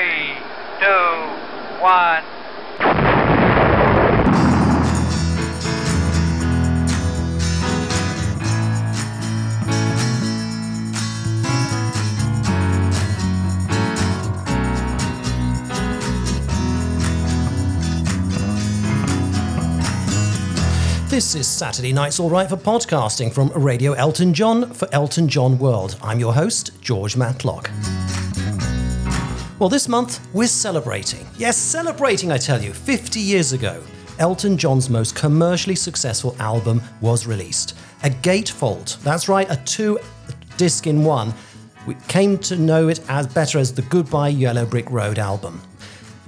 three, two, one. This is Saturday Night's All Right for podcasting from Radio Elton John for Elton John World. I'm your host, George Matlock. Well, this month we're celebrating. Yes, celebrating, I tell you. 50 years ago, Elton John's most commercially successful album was released. A gatefold. That's right, a two disc in one. We came to know it as better as the Goodbye Yellow Brick Road album.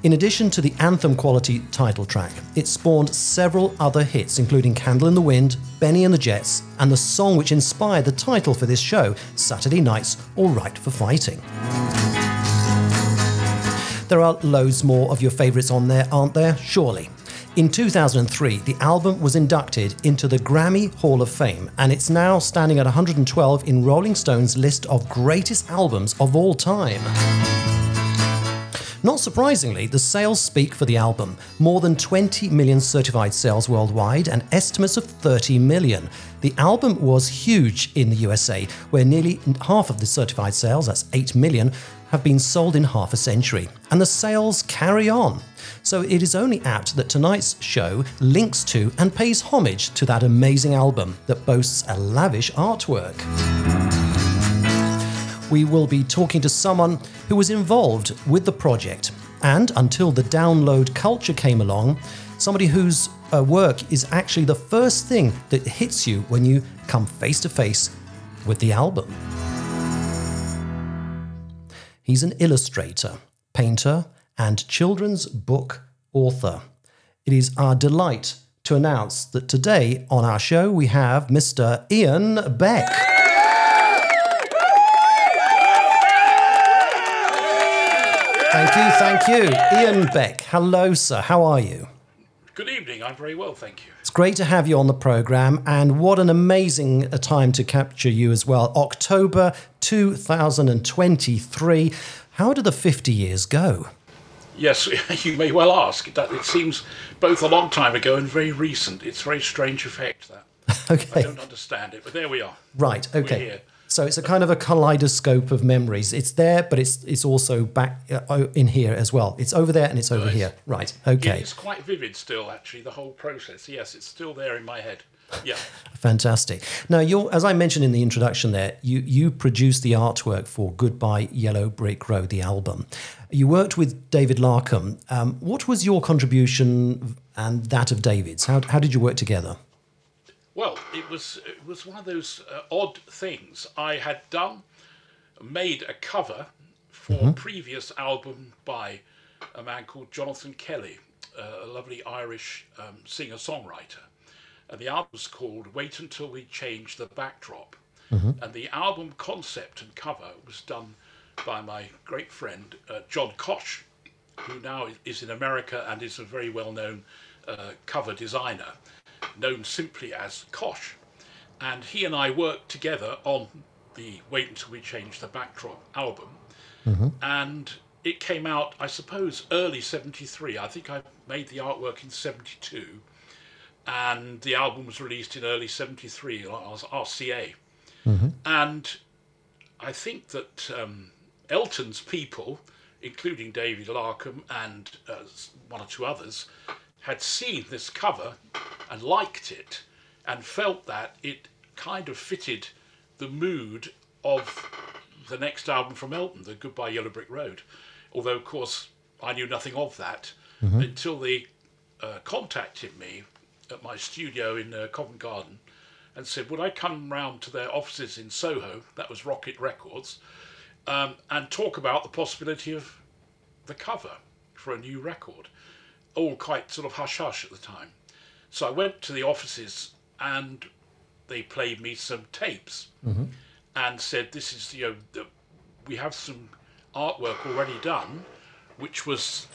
In addition to the anthem quality title track, it spawned several other hits, including Candle in the Wind, Bennie and the Jets, and the song which inspired the title for this show, Saturday Night's All Right for Fighting. There are loads more of your favourites on there, aren't there? Surely. In 2003, the album was inducted into the Grammy Hall of Fame, and it's now standing at 112 in Rolling Stone's list of greatest albums of all time. Not surprisingly, the sales speak for the album. More than 20 million certified sales worldwide and estimates of 30 million. The album was huge in the USA, where nearly half of the certified sales, that's 8 million, have been sold in half a century. And the sales carry on. So it is only apt that tonight's show links to and pays homage to that amazing album that boasts a lavish artwork we will be talking to someone who was involved with the project. And until the download culture came along, somebody whose uh, work is actually the first thing that hits you when you come face to face with the album. He's an illustrator, painter, and children's book author. It is our delight to announce that today on our show we have Mr. Ian Beck. Thank you, thank you. Ian Beck, hello, sir. How are you? Good evening. I'm very well, thank you. It's great to have you on the programme, and what an amazing uh, time to capture you as well. October 2023. How do the 50 years go? Yes, you may well ask. It seems both a long time ago and very recent. It's a very strange effect that. Okay. I don't understand it, but there we are. Right, okay. So it's a kind of a kaleidoscope of memories. It's there, but it's it's also back uh, in here as well. It's over there and it's over Nice. here. Right. Okay. It's quite vivid still, actually, the whole process. Yes, it's still there in my head. Yeah. Fantastic. Now, you're, as I mentioned in the introduction there, you, you produced the artwork for Goodbye Yellow Brick Road, the album. You worked with David Larkham. Um, what was your contribution and that of David's? How, how did you work together? Well, it was it was one of those uh, odd things. I had done, made a cover for a previous album by a man called Jonathan Kelly, uh, a lovely Irish um, singer songwriter, and the album was called "Wait Until We Change the Backdrop," and the album concept and cover was done by my great friend uh, John Kosh, who now is in America and is a very well-known uh, cover designer known simply as Kosh. And he and I worked together on the Wait Until We Change the Backdrop album. And it came out, I suppose, early 73. I think I made the artwork in 72. And the album was released in early 73 as RCA. And I think that um, Elton's people, including David Larkham and uh, one or two others, had seen this cover and liked it and felt that it kind of fitted the mood of the next album from Elton, the Goodbye Yellow Brick Road. Although, of course, I knew nothing of that until they uh, contacted me at my studio in uh, Covent Garden and said, Would I come round to their offices in Soho, that was Rocket Records, um, and talk about the possibility of the cover for a new record? All quite sort of hush hush at the time. So I went to the offices and they played me some tapes and said, "This is you know the, we have some artwork already done, which was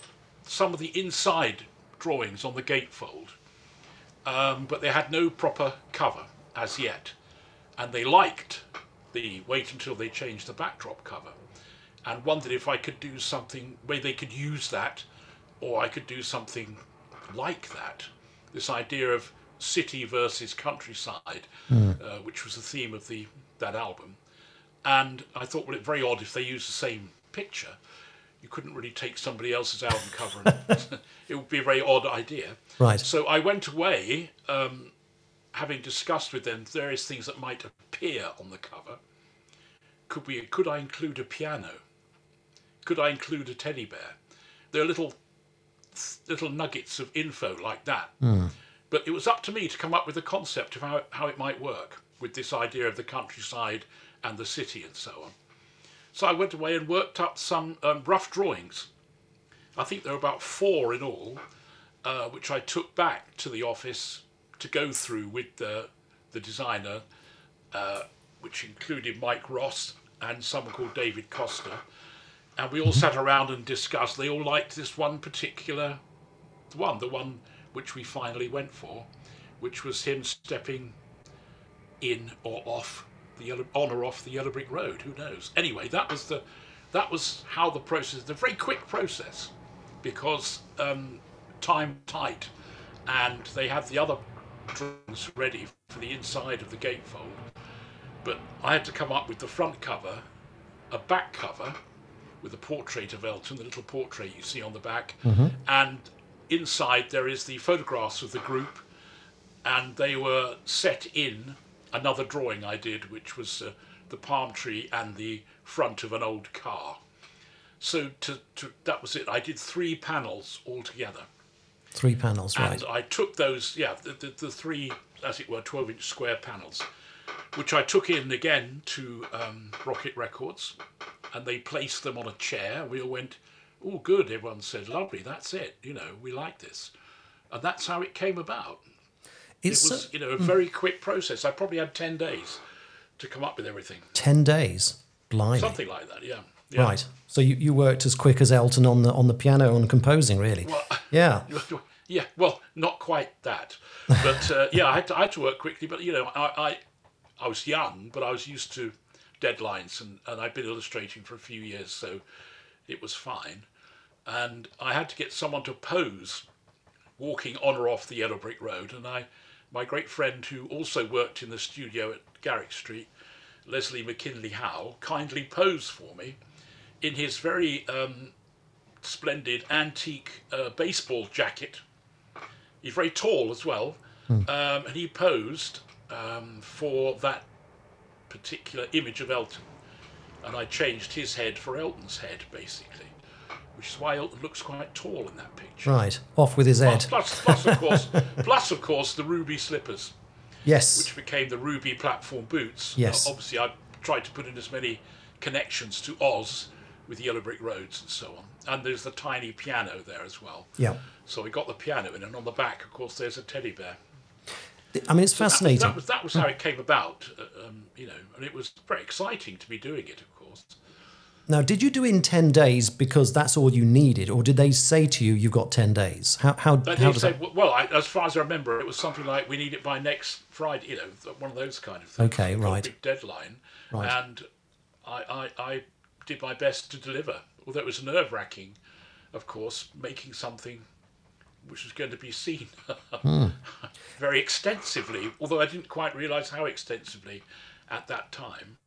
some of the inside drawings on the gatefold, um, but they had no proper cover as yet, and they liked the wait until they changed the backdrop cover." and wondered if I could do something where they could use that, or I could do something like that. This idea of city versus countryside, uh, which was the theme of the that album, and I thought, well, it's very odd if they use the same picture. You couldn't really take somebody else's album cover, and it would be a very odd idea. Right. So I went away, um, having discussed with them various things that might appear on the cover. Could we? Could I include a piano? Could I include a teddy bear? There are little little nuggets of info like that. But it was up to me to come up with a concept of how, how it might work with this idea of the countryside and the city and so on. So I went away and worked up some um, rough drawings. I think there were about four in all, uh, which I took back to the office to go through with the, the designer, uh, which included Mike Ross and someone called David Costa. And we all sat around and discussed. They all liked this one particular one, the one which we finally went for, which was him stepping in or off the yellow, on or off the yellow brick road. Who knows? Anyway, that was the that was how the process. The very quick process, because um, time tight, and they had the other drawings ready for the inside of the gatefold. But I had to come up with the front cover, a back cover with a portrait of Elton, the little portrait you see on the back, and inside there is the photographs of the group, and they were set in another drawing I did, which was uh, the palm tree and the front of an old car. So to, to, that was it. I did three panels altogether. Three panels, right. And I took those, yeah, the, the, the three, as it were, 12 inch square panels, which I took in again to um, Rocket Records, and they placed them on a chair. We all went, oh, good. Everyone said, lovely, that's it. You know, we like this. And that's how it came about. It's It was, you know, a very quick process. I probably had 10 days to come up with everything. 10 days. Blimey. Something like that, yeah. yeah. Right. So you, you worked as quick as Elton on the on the piano and composing, really. Well, yeah. Yeah, well, not quite that, but uh, yeah, I had, to, I had to work quickly. But you know, I, I I was young, but I was used to deadlines, and, and I'd been illustrating for a few years, so it was fine. And I had to get someone to pose, walking on or off the yellow brick road. And I, my great friend who also worked in the studio at Garrick Street, Leslie McKinley Howe, kindly posed for me in his very um, splendid antique uh, baseball jacket. He's very tall as well, um, and he posed um, for that particular image of Elton. And I changed his head for Elton's head, basically, which is why Elton looks quite tall in that picture. Right. Off with his head. Plus, plus, of course, plus of course, the ruby slippers, Yes. which became the ruby platform boots. Yes. Uh, obviously, I tried to put in as many connections to Oz with yellow brick roads and so on. And there's the tiny piano there as well. Yeah. So we got the piano in, and on the back, of course, there's a teddy bear. I mean, it's That was- fascinating. That was that was, how it came about, uh, um, you know, and it was very exciting to be doing it, of course. Now, did you do it in 10 days because that's all you needed, or did they say to you, you've got 10 days? How, how, But how they does said, that... well, I, as far as I remember, it was something like we need it by next Friday, you know, one of those kind of things. Okay, right. big deadline, Right. and I, I, I did my best to deliver. Although it was nerve wracking, of course, making something which was going to be seen Hmm. very extensively. Although I didn't quite realise how extensively at that time,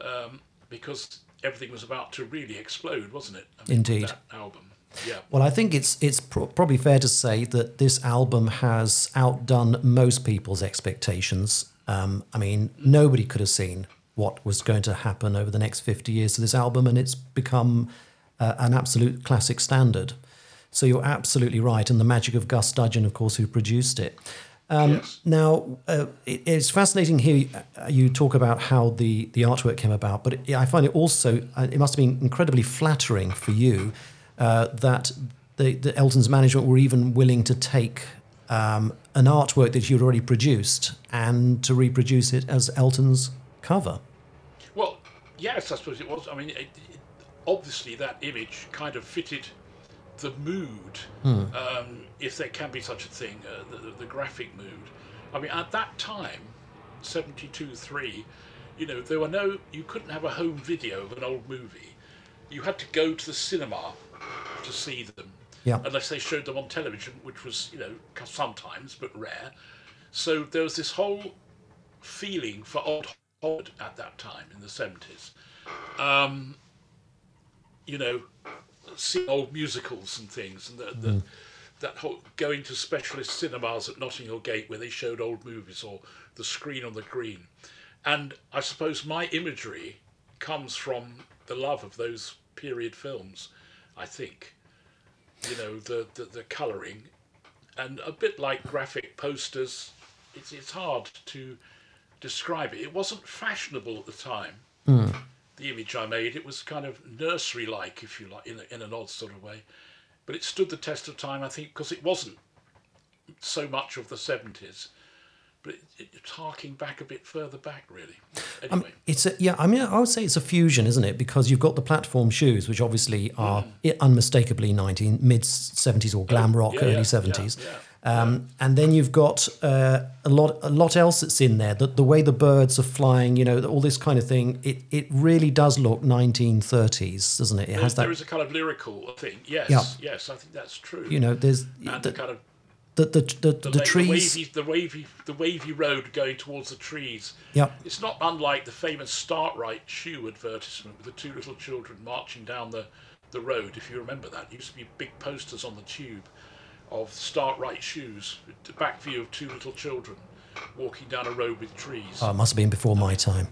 um, because everything was about to really explode, wasn't it? I mean, Indeed. That album, yeah. Well, I think it's it's pro- probably fair to say that this album has outdone most people's expectations. Um, I mean, nobody could have seen what was going to happen over the next 50 years to this album, and it's become uh, an absolute classic standard. So you're absolutely right. And the magic of Gus Dudgeon, of course, who produced it. Um, yes. Now, uh, it, it's fascinating here. uh, You talk about how the, the artwork came about, but it, I find it also, uh, it must have been incredibly flattering for you uh, that the, the Elton's management were even willing to take um, an artwork that you'd already produced and to reproduce it as Elton's cover. Well, yes, I suppose it was. I mean, it, it, obviously that image kind of fitted the mood, um, if there can be such a thing, uh, the, the graphic mood. I mean, at that time, 72 3, you know, there were no, you couldn't have a home video of an old movie. you had to go to the cinema to see them, Yeah. unless they showed them on television, which was you know sometimes but rare. So there was this whole feeling for old Hollywood at that time in the seventies. Um, you know, seeing old musicals and things, and the, the, that whole going to specialist cinemas at Notting Hill Gate where they showed old movies or the screen on the green. And I suppose my imagery comes from the love of those period films, I think. You know, the, the, the colouring. And a bit like graphic posters, it's, it's hard to describe it. It wasn't fashionable at the time. Hmm. The image I made, it was kind of nursery like, if you like, in, a, in an odd sort of way. But it stood the test of time, I think, because it wasn't so much of the 70s. But it, it, it's harking back a bit further back, really. Anyway, It's a, yeah, I mean, I would say it's a fusion, isn't it? Because you've got the platform shoes, which obviously are i- unmistakably 19 mid 70s or glam rock, Mm. yeah, early yeah, 70s. yeah, Um, and then you've got uh, a lot, a lot else that's in there. The, the way the birds are flying, you know, all this kind of thing. It, it really does look 1930s, doesn't it? It there, has that, there is a kind of lyrical thing. Yes, Yeah. yes, I think that's true. you know, there's and the, the kind of the, the, the, the, the, trees. the wavy, the wavy, the wavy road going towards the trees. Yep. It's not unlike the famous Start-rite shoe advertisement with the two little children marching down the, the road. If you remember that, it used to be big posters on the tube of Start-rite shoes, the back view of two little children walking down a road with trees. Oh, it must have been before my time.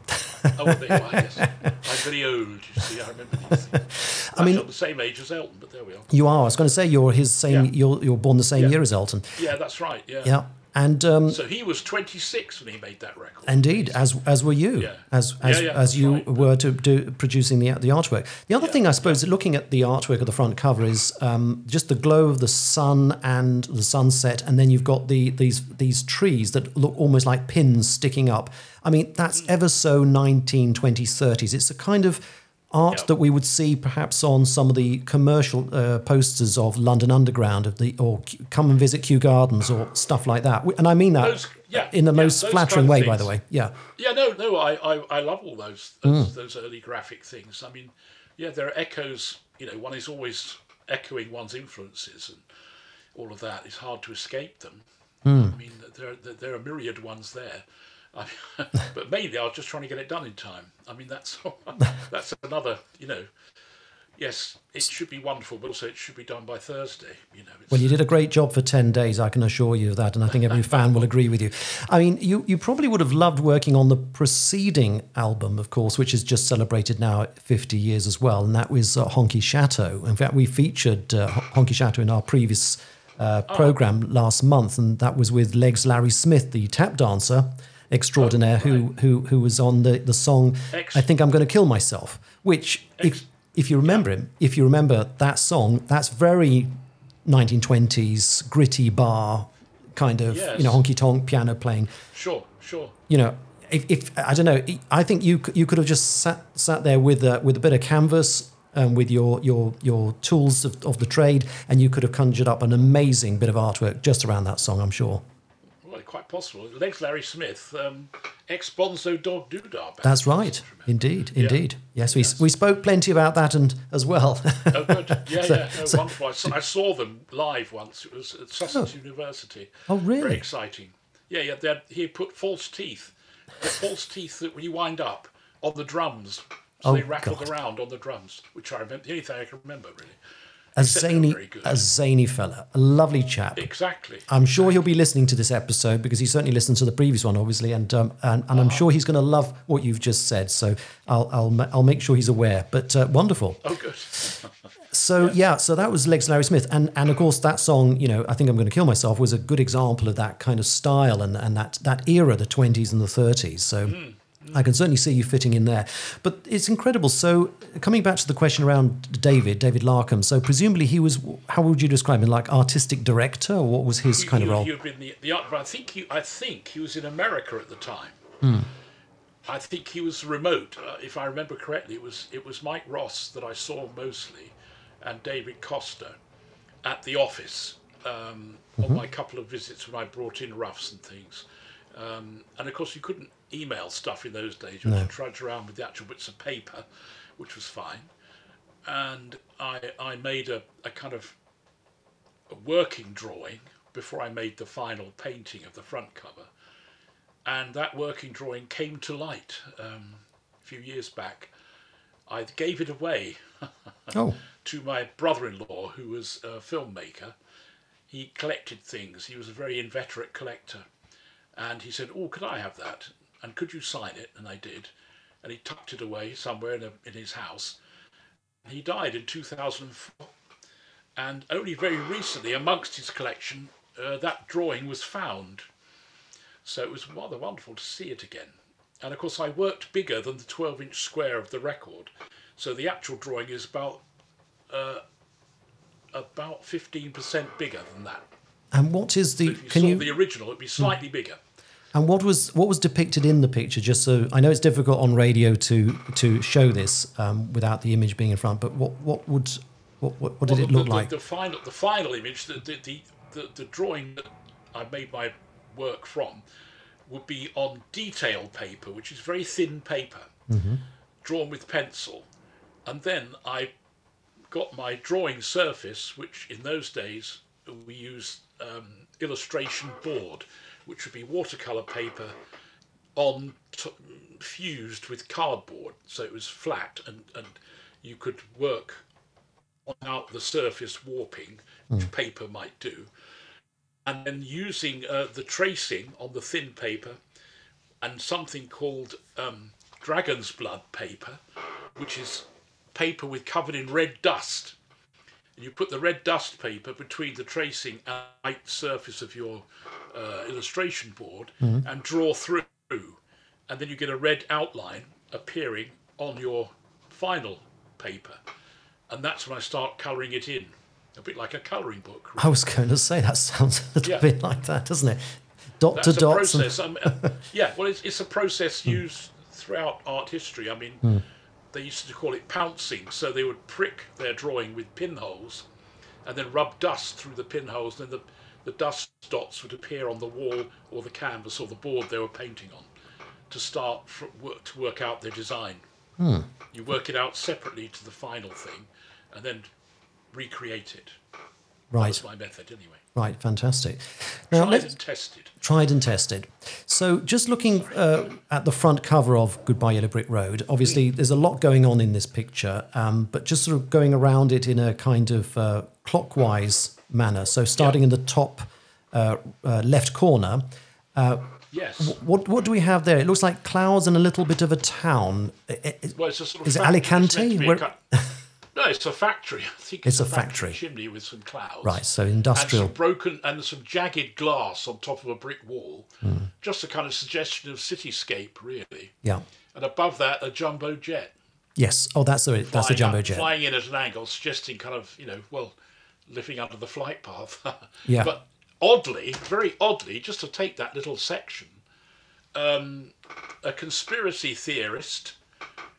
oh, there you are. Yes, I'm very old. You see, I remember these things. I mean- mean, I'm the same age as Elton, but there we are. You are. I was going to say you're his same. Yeah. You're you're born the same Yeah. year as Elton. Yeah, that's right. Yeah. Yeah, and um, So he was 26 when he made that record. Indeed, as as were you, Yeah. as as, Yeah, yeah, as you right. were to do producing the the artwork. The other thing I suppose, looking at the artwork of the front cover, is um, just the glow of the sun and the sunset, and then you've got the these these trees that look almost like pins sticking up. I mean, that's Mm. ever so 1920s, 30s. It's a kind of art Yeah. that we would see perhaps on some of the commercial uh, posters of London Underground of the or come and visit Kew Gardens or stuff like that. And I mean that Those- yeah, in the yeah, most flattering way, by the way. Yeah. Yeah, no, no, I, I, I love all those those, those early graphic things. I mean, yeah, there are echoes. You know, one is always echoing one's influences and all of that. It's hard to escape them. I mean, there there, there are myriad ones there. I but mainly, I was just trying to get it done in time. I mean, that's that's another. You know, yes, it should be wonderful, but also it should be done by Thursday. You know, Well, you did a great job for 10 days, I can assure you of that, and I think every fan will agree with you. I mean, you, you probably would have loved working on the preceding album, of course, which is just celebrated now at 50 years as well, and that was uh, Honky Chateau. In fact, we featured uh, Honky Chateau in our previous uh, program last month, and that was with Legs Larry Smith, the tap dancer extraordinaire, who, who, who was on the, the song Ex- I Think I'm Going to Kill Myself, which, if, if you remember him, if you remember that song, that's very 1920s gritty bar kind of you know honky tonk piano playing. sure, sure. You know, if, if I don't know, I think you you could have just sat sat there with a, with a bit of canvas. Um, with your your your tools of, of the trade, and you could have conjured up an amazing bit of artwork just around that song, I'm sure. Quite possible. Legs Larry Smith, um, ex Bonzo Dog Doo-Dah. That's right, seem to remember. indeed, indeed. Yes, we we spoke plenty about that and as well. Oh, good. Yeah, So- yeah. No, so- wonderful. I saw, I saw them live once. It was at Sussex University. Oh, really? Very exciting. Yeah, yeah. They had, he put false teeth. The false teeth that you wind up on the drums. So Oh, they rattled God. around on the drums, which I remember. The only thing I can remember, really. A Except they were zany, a zany fella, a lovely chap. Exactly. I'm sure he'll be listening to this episode because he certainly listened to the previous one, obviously, and um, and, and I'm sure he's going to love what you've just said. So I'll I'll I'll make sure he's aware. But uh, wonderful. Oh, good. So yeah, so that was Legs Larry Smith, and and of course that song, you know, I think I'm going to kill myself, was a good example of that kind of style and and that that era, the 20s and the 30s. So. I can certainly see you fitting in there, but it's incredible. So, coming back to the question around David, David Larkham. So, presumably, he was. How would you describe him? Like artistic director, or what was his He- kind of role? He had been the, the art, but I think he, I think he was in America at the time. Hmm. I think he was remote. Uh, if I remember correctly, it was it was Mike Ross that I saw mostly, and David Costa, at the office um, Mm-hmm. on my couple of visits when I brought in roughs and things. Um, and of course, you couldn't email stuff in those days. You had to trudge around with the actual bits of paper, which was fine. and I I made a, a kind of a working drawing before I made the final painting of the front cover, and that working drawing came to light um, a few years back. I gave it away Oh, to my brother-in-law, who was a filmmaker. He collected things. He was a very inveterate collector, and he said, "Oh, could I have that? And could you sign it?" And I did, and he tucked it away somewhere in, a, in his house. He died in 2004, and only very recently, amongst his collection, uh, that drawing was found. So it was rather wonderful to see it again. And of course, I worked bigger than the 12-inch square of the record, so the actual drawing is about uh, about 15% bigger than that. and what is the? If you Can saw you? the original, it'd be slightly bigger. And what was what was depicted in the picture? Just so I know it's difficult on radio to to show this um, without the image being in front. But what what would what what, what did Well, it look the, like? The, final, the final image, the, the, the, the, the drawing that I made my work from, would be on detail paper, which is very thin paper, Mm-hmm. drawn with pencil. And then I got my drawing surface, which in those days we used um, illustration board, which would be watercolor paper on t- fused with cardboard, so it was flat, and, and you could work on out the surface warping, which paper might do, and then using uh, the tracing on the thin paper and something called um, dragon's blood paper, which is paper with covered in red dust. And you put the red dust paper between the tracing and white surface of your uh, illustration board and draw through, and then you get a red outline appearing on your final paper, and that's when I start colouring it in, a bit like a colouring book. I was going to say that sounds a little Yeah. bit like that, doesn't it? Dot That's to and- process. um, uh, yeah, well, it's, it's a process used throughout art history. I mean, they used to call it pouncing, so they would prick their drawing with pinholes and then rub dust through the pinholes, and then the, the dust dots would appear on the wall or the canvas or the board they were painting on to start work, to work out their design. You work it out separately to the final thing and then recreate it. right, That's my method, anyway. right, fantastic. Now Tried and tested. tried and tested. So, just looking uh, at the front cover of Goodbye Yellow Brick Road, obviously there's a lot going on in this picture, um, but just sort of going around it in a kind of uh, clockwise manner. So, starting in the top uh, uh, left corner, uh, Yes. what what do we have there? It looks like clouds and a little bit of a town. I- I- Well, it's a sort of Is it factory. It's Alicante? meant to be a Where- no, it's a factory. I think It's it's, a factory. chimney with some clouds. Right, so And industrial. some broken and some jagged glass on top of a brick wall. Hmm. Just a kind of suggestion of cityscape, really. Yeah. And above that, a jumbo jet. Yes. Oh, that's the that's the jumbo up- jet. Flying in at an angle, suggesting kind of, you know, well, living under the flight path. Yeah. But oddly, very oddly, just to take that little section, um, a conspiracy theorist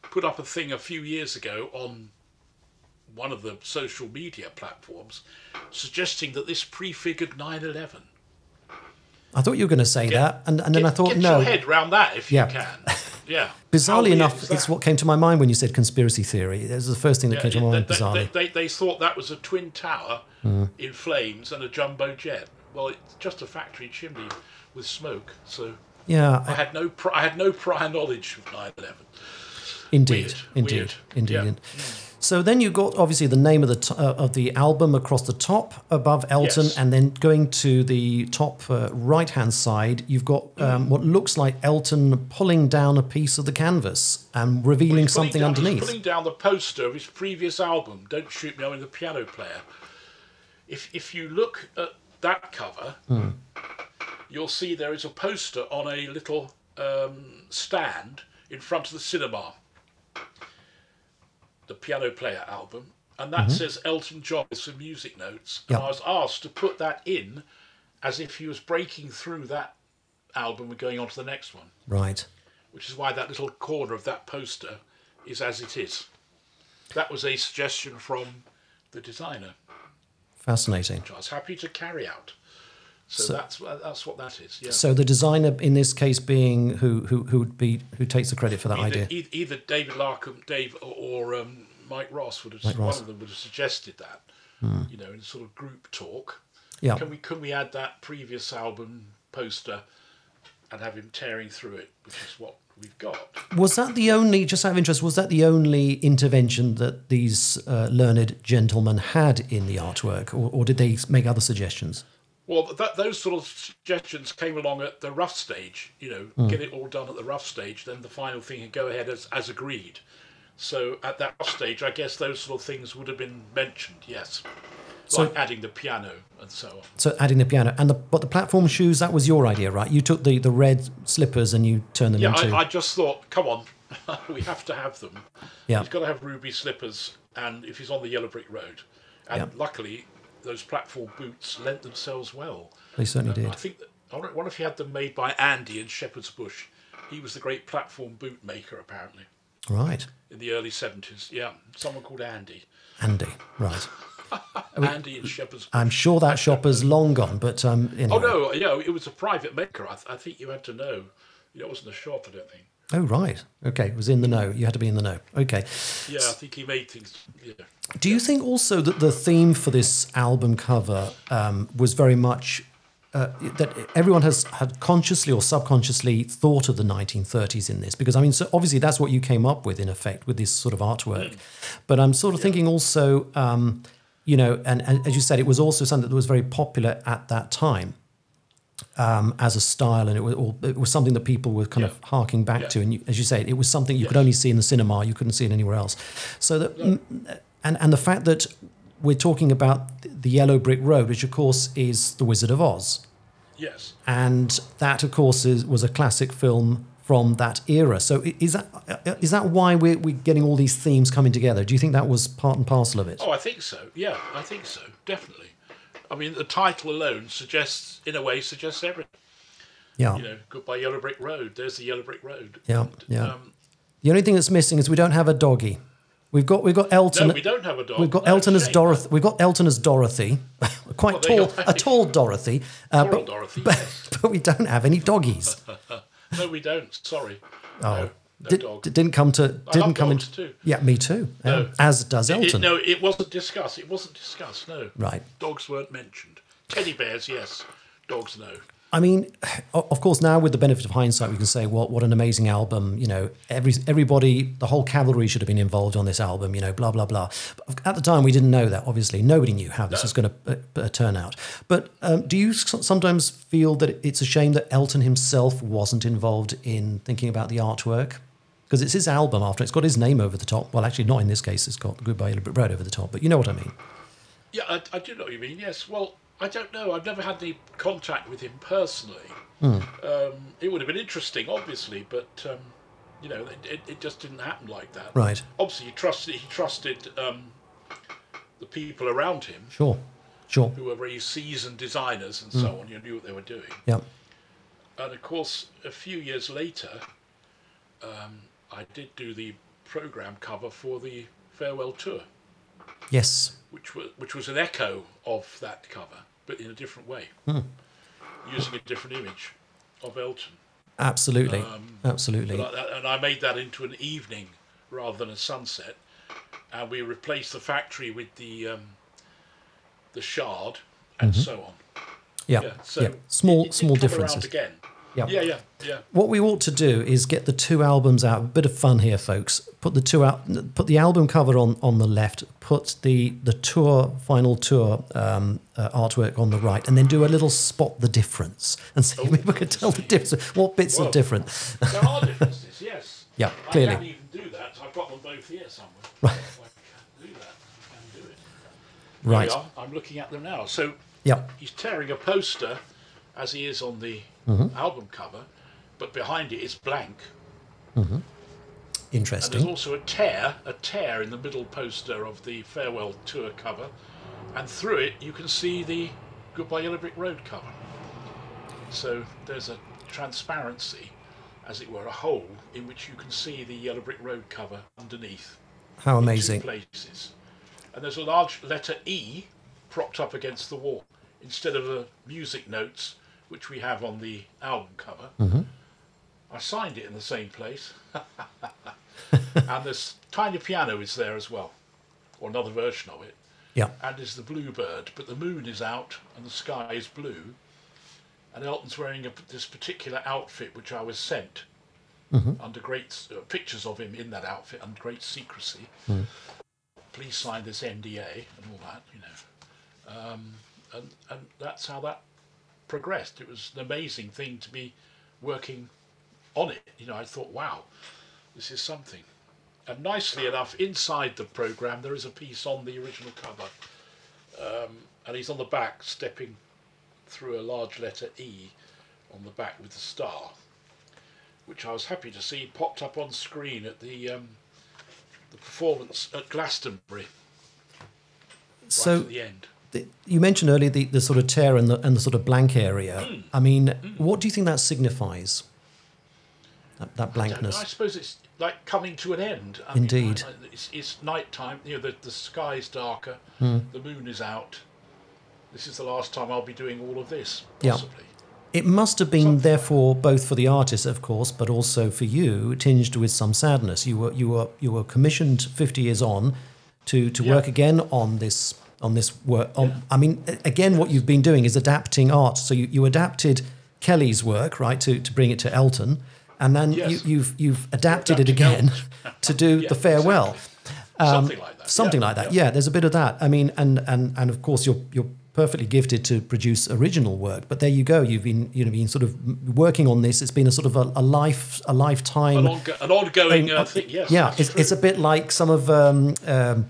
put up a thing a few years ago on one of the social media platforms suggesting that this prefigured 9 11. I thought you were going to say that, and, and then I thought get no. your head round that if Yeah. you can. Yeah. Bizarrely enough, it's what came to my mind when you said conspiracy theory. It was the first thing that came to my Yeah, mind. they, Bizarrely, they, they, thought that was a twin tower Hmm. in flames and a jumbo jet. Well, it's just a factory chimney with smoke. So yeah, I had no pri- I had no prior knowledge of 9/11. Indeed, weird, indeed, weird. indeed. Yeah. So then you got obviously the name of the t- uh, of the album across the top above Elton, Yes. and then going to the top uh, right hand side, you've got um, what looks like Elton pulling down a piece of the canvas and revealing pulling something down, he's underneath. pulling down the poster of his previous album, "Don't Shoot Me, I'm the Piano Player." If if you look at that cover, Hmm. you'll see there is a poster on a little um, stand in front of the cinema. The Piano Player album, and that says Elton John with some music notes. And Mm-hmm. I was asked to put that in as if he was breaking through that album and going on to the next one Right. which is why that little corner of that poster is as it is. That was a suggestion from the designer, Fascinating. which I was happy to carry out. So, So- that's that's what that is. Yeah. So the designer in this case being who who who would be who takes the credit for that either, idea? e- either David Larkham, Dave, or, or um, Mike Ross would have Mike one Ross. of them would have suggested that, you know, in sort of group talk. Yeah. Can we can we add that previous album poster and have him tearing through it, which is what we've got. Was that the only, just out of interest, was that the only intervention that these uh, learned gentlemen had in the artwork, or, or did they make other suggestions? Well, that, those sort of suggestions came along at the rough stage. You know, Hmm. get it all done at the rough stage, then the final thing can go ahead as, as agreed. So at that rough stage, I guess those sort of things would have been mentioned. Yes, So- like adding the piano and so on. So adding the piano and the but the platform shoes that was your idea, right? You took the, the red slippers and you turned them Yeah, into I, I just thought, come on, we have to have them. Yeah. He's got to have ruby slippers, and if he's on the yellow brick road, and Yeah. luckily those platform boots lent themselves well. they certainly I did. think that, I wonder, if he had them made by Andy in Shepherd's Bush. He was the great platform boot maker, apparently, Right, in the early 70s. Yeah, someone called Andy. Andy. Right. Andy in Shepherd's Bush. I'm sure that shop is long gone, but um, anyway. Oh, no, yeah, it was a private maker. I, th- I think you had to know, it wasn't a shop, I don't think. Oh, right. Okay, it was in the know. You had to be in the know. Okay. Yeah, I think he made things. Yeah. Do you think also that the theme for this album cover um, was very much uh, that everyone has had consciously or subconsciously thought of the 1930s in this? Because I mean, so obviously that's what you came up with in effect with this sort of artwork. But I'm sort of thinking also, um, you know, and, and as you said, it was also something that was very popular at that time. Um, as a style, and it was, or it was something that people were kind of harking back Yeah. to, and you, as you say, it was something you could only see in the cinema. You couldn't see it anywhere else. So that, and and the fact that we're talking about the Yellow Brick Road, which of course is The Wizard of Oz, Yes. and that of course is, was a classic film from that era. So is that uh, that why we're we're getting all these themes coming together? Do you think that was part and parcel of it? Oh, I think so. Yeah, I think so. Definitely. I mean, the title alone suggests, in a way, suggests everything. Yeah. You know, goodbye Yellow Brick Road. There's the Yellow Brick Road. Yeah, And, yeah. Um, The only thing that's missing is we don't have a doggy. We've got we've got Elton. no, we don't have a dog. We've got No, Elton as. Dorothy. We've got Elton as Dorothy, quite Well, tall, a tall Dorothy. Uh, but, Dorothy, but, yes. but we don't have any doggies. No, we don't. Sorry. Oh, no, no did, dog. didn't come to I didn't love come into. too. Yeah, me too. Um, No. as does It- Elton. no, it wasn't discussed. It wasn't discussed. No. Right. Dogs weren't mentioned. Teddy bears, yes. Dogs, no. I mean, of course, now with the benefit of hindsight, we can say, "What what an amazing album!" You know, every everybody, the whole cavalry should have been involved on this album. You know, blah blah blah. But at the time, we didn't know that. Obviously, nobody knew how this No. was going to uh, uh, turn out. But um, do you sometimes feel that it's a shame that Elton himself wasn't involved in thinking about the artwork? Because it's his album after it's got his name over the top. Well, actually, not in this case. It's got Goodbye Yellow Brick Road over the top. But you know what I mean. Yeah, I, I do know what you mean. Yes. Well, I don't know. I've never had any contact with him personally. Hmm. Um, it would have been interesting, obviously, but um, you know, it, it, it just didn't happen like that. Right. Obviously, he trusted he trusted um, the people around him Sure. Sure. who were very seasoned designers and so on. You knew what they were doing. Yeah. And of course, a few years later, um, I did do the program cover for the farewell tour, Yes. which was which was an echo of that cover, but in a different way, hmm. using a different image of Elton. Absolutely. Um, Absolutely. I, and I made that into an evening rather than a sunset, and we replaced the factory with the um, the shard and mm-hmm. so on. yeah. Yeah, so yeah. Small it- it small differences. again. Yeah. Yeah, yeah, yeah. What we ought to do is get the two albums out. A bit of fun here, folks. Put the two out. Put the album cover on on the left. Put the the tour final tour um, uh, artwork on the right, and then do a little spot the difference and see if people can tell the difference. What bits are Well, different? There are differences, yes. Yeah, clearly. I can't even do that. I've got them both here somewhere. Right. If I can do that, I can do it. Right. I'm looking at them now. So Yeah. he's tearing a poster, as he is on the Mm-hmm. album cover, but behind it is blank. Interesting. And there's also a tear, a tear in the middle poster of the farewell tour cover, and through it you can see the Goodbye Yellow Brick Road cover. So there's a transparency, as it were, a hole in which you can see the Yellow Brick Road cover underneath. How amazing. places. And there's a large letter E propped up against the wall instead of the music notes which we have on the album cover. Mm-hmm. I signed it in the same place. and this tiny piano is there as well. or another version of it. Yeah. And is the bluebird, but the moon is out and the sky is blue. And Elton's wearing a, this particular outfit which I was sent under great uh, pictures of him in that outfit under great secrecy. Please sign this NDA and all that, you know. Um, and and that's how that progressed. It was an amazing thing to be working on it. You know, I thought, wow, this is something. And nicely enough, inside the program, there is a piece on the original cover, um, and he's on the back, stepping through a large letter E on the back with the star, which I was happy to see popped up on screen at the um, the performance at Glastonbury, right So at the end. The, you mentioned earlier the, the sort of tear and the, and the sort of blank area. I mean, what do you think that signifies? That, that I blankness. I suppose it's like coming to an end. I Indeed. I- I- it's, it's night time. You know, the, the sky's darker. Hmm. The moon is out. This is the last time I'll be doing all of this, Yeah. possibly. It must have been, therefore, both for the artist, of course, but also for you, tinged with some sadness. You were you were you were commissioned fifty years on to to Yeah. work again on this on this work. On, I mean, again, what you've been doing is adapting art. So you, you adapted Kelly's work, right, to, to bring it to Elton, and then Yes. you, you've you've adapted it again to do Yeah, the farewell. Something like that. Um, Something yeah, like that. Yeah. there's a bit of that. I mean, and and and of course you're you're perfectly gifted to produce original work. But there you go. You've been you know been sort of working on this. It's been a sort of a, a life a lifetime. An, ongo- an ongoing uh, uh, thing. Yes. yeah, it's, true. it's a bit like some of um, um,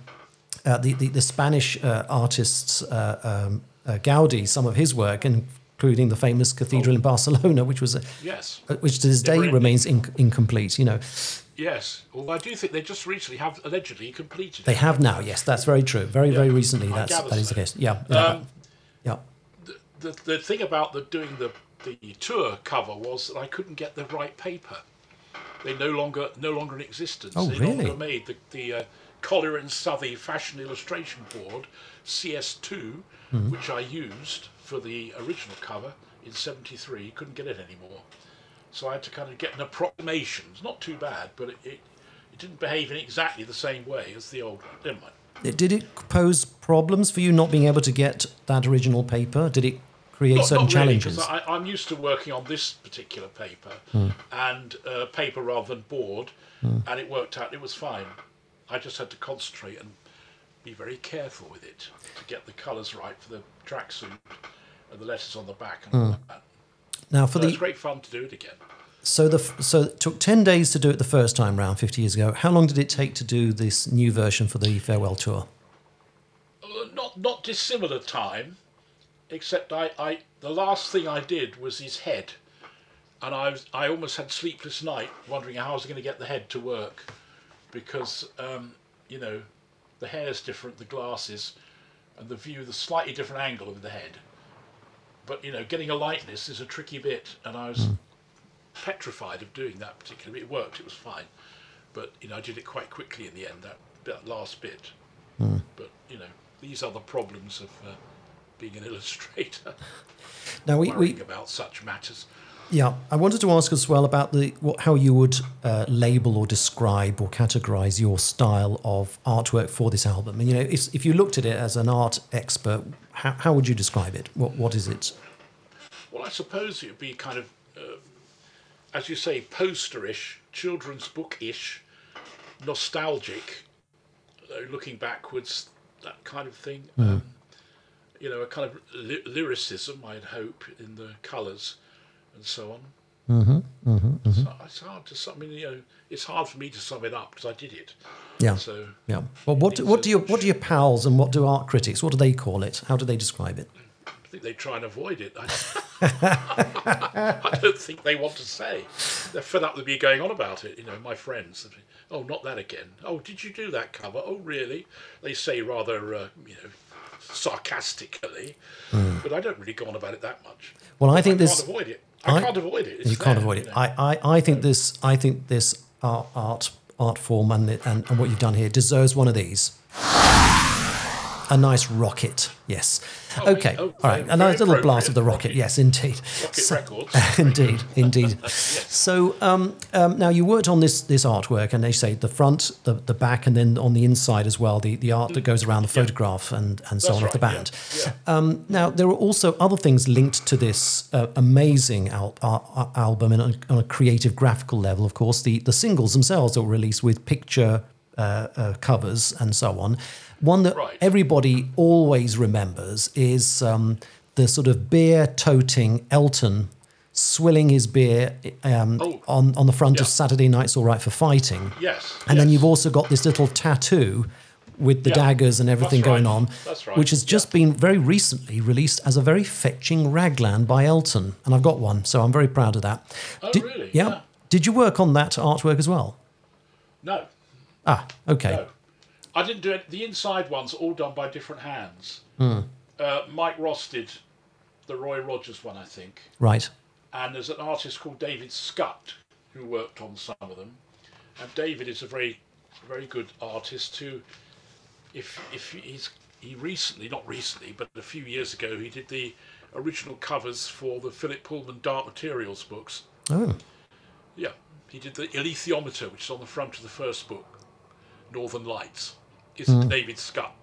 uh, the, the the Spanish uh, artists uh, um, uh, Gaudi, some of his work, including the famous cathedral in Barcelona, which was a, Yes. which to this day ending. remains inc- incomplete. You know, Yes. Although I do think they just recently have allegedly completed they it. have now. Yes, that's very true. Very very recently, I that's that is the case. Yeah, yeah, Um, yeah. the, the thing about the doing the, the tour cover was that I couldn't get the right paper. They no longer no longer in existence. Oh, they no really? longer made the, the uh, Collier and Southey Fashion Illustration Board CS2, Mm-hmm. which I used for the original cover in '73. Couldn't get it anymore, so I had to kind of get an approximation. It's not too bad, but it, it, it didn't behave in exactly the same way as the old. one. Never mind. It- Did it pose problems for you not being able to get that original paper? Did it create certain not really, challenges? I, I'm used to working on this particular paper Hmm. and uh, paper rather than board, and it worked out. It was fine. I just had to concentrate and be very careful with it to get the colours right for the tracksuit and the letters on the back and all that. now, Hmm. for it's the great fun to do it again. so the so it took ten days to do it the first time round, fifty years ago. How long did it take to do this new version for the farewell tour? Uh, not not dissimilar time, except I, I the last thing I did was his head, and I was I almost had sleepless night wondering how I was going to get the head to work, because um, you know, the hair's different, the glasses, and the view, the slightly different angle of the head. But you know, getting a likeness is a tricky bit, and I was petrified of doing that particularly. It worked, it was fine, but you know, I did it quite quickly in the end. That, that last bit. But you know, these are the problems of uh, being an illustrator, Now we, we about such matters. Yeah, I wanted to ask as well about the what, how you would uh, label or describe or categorize your style of artwork for this album. And you know, if if you looked at it as an art expert, how, how would you describe it? What what is it? Well, I suppose it would be kind of, uh, as you say, posterish, children's book-ish, nostalgic, uh, looking backwards, that kind of thing. Um, you know, a kind of ly- lyricism, I'd hope, in the colours and so on. Mm-hmm, mm-hmm, So it's hard to sum. I mean, you know, it's hard for me to sum it up because I did it. Yeah. So Yeah. Well, what do, what do your what do your pals and what do art critics? What do they call it? How do they describe it? I think they try and avoid it. I, don't think they want to say. They're fed up with me going on about it. You know, my friends. Oh, not that again. Oh, did you do that cover? Oh, really? They say rather, uh, you know, sarcastically. But I don't really go on about it that much. Well, I think I this. can't avoid it. I, I- can't avoid it. It's You can't there, avoid you it. know. I, I, I think this I think this art art, art form and, the, and and what you've done here deserves one of these. A nice rocket. Yes. Oh, okay. oh, All right. A nice little blast of the rocket. Yes, indeed. Rocket Records. indeed, indeed. So um, um, now you worked on this this artwork, and they say the front, the, the back, and then on the inside as well, the, the art that goes around the photograph and, and so That's on of the right, band. yeah, yeah. Um, now there are also other things linked to this uh, amazing al- album and on, on a creative graphical level. Of course, the the singles themselves are released with picture uh, uh, covers and so on. One that Right. everybody always remembers is um, the sort of beer toting Elton swilling his beer um, Oh, on, on the front of. Saturday Night's All Right for Fighting. Yes. And then you've also got this little tattoo with the Yeah, daggers and everything that's going right, on, that's right, which has just yeah. been very recently released as a very fetching raglan by Elton. And I've got one, so I'm very proud of that. Oh, Did- really? Yeah. Yeah. Did you work on that artwork as well? No. Ah, okay. No. I didn't do it. The inside ones are all done by different hands. Hmm. Uh, Mike Ross did the Roy Rogers one, I think. Right. And there's an artist called David Scutt who worked on some of them. And David is a very, very good artist who, if if he's he recently, not recently, but a few years ago, he did the original covers for the Philip Pullman Dark Materials books. Oh, Yeah, he did the Alethiometer, which is on the front of the first book, Northern Lights. Is David Scutt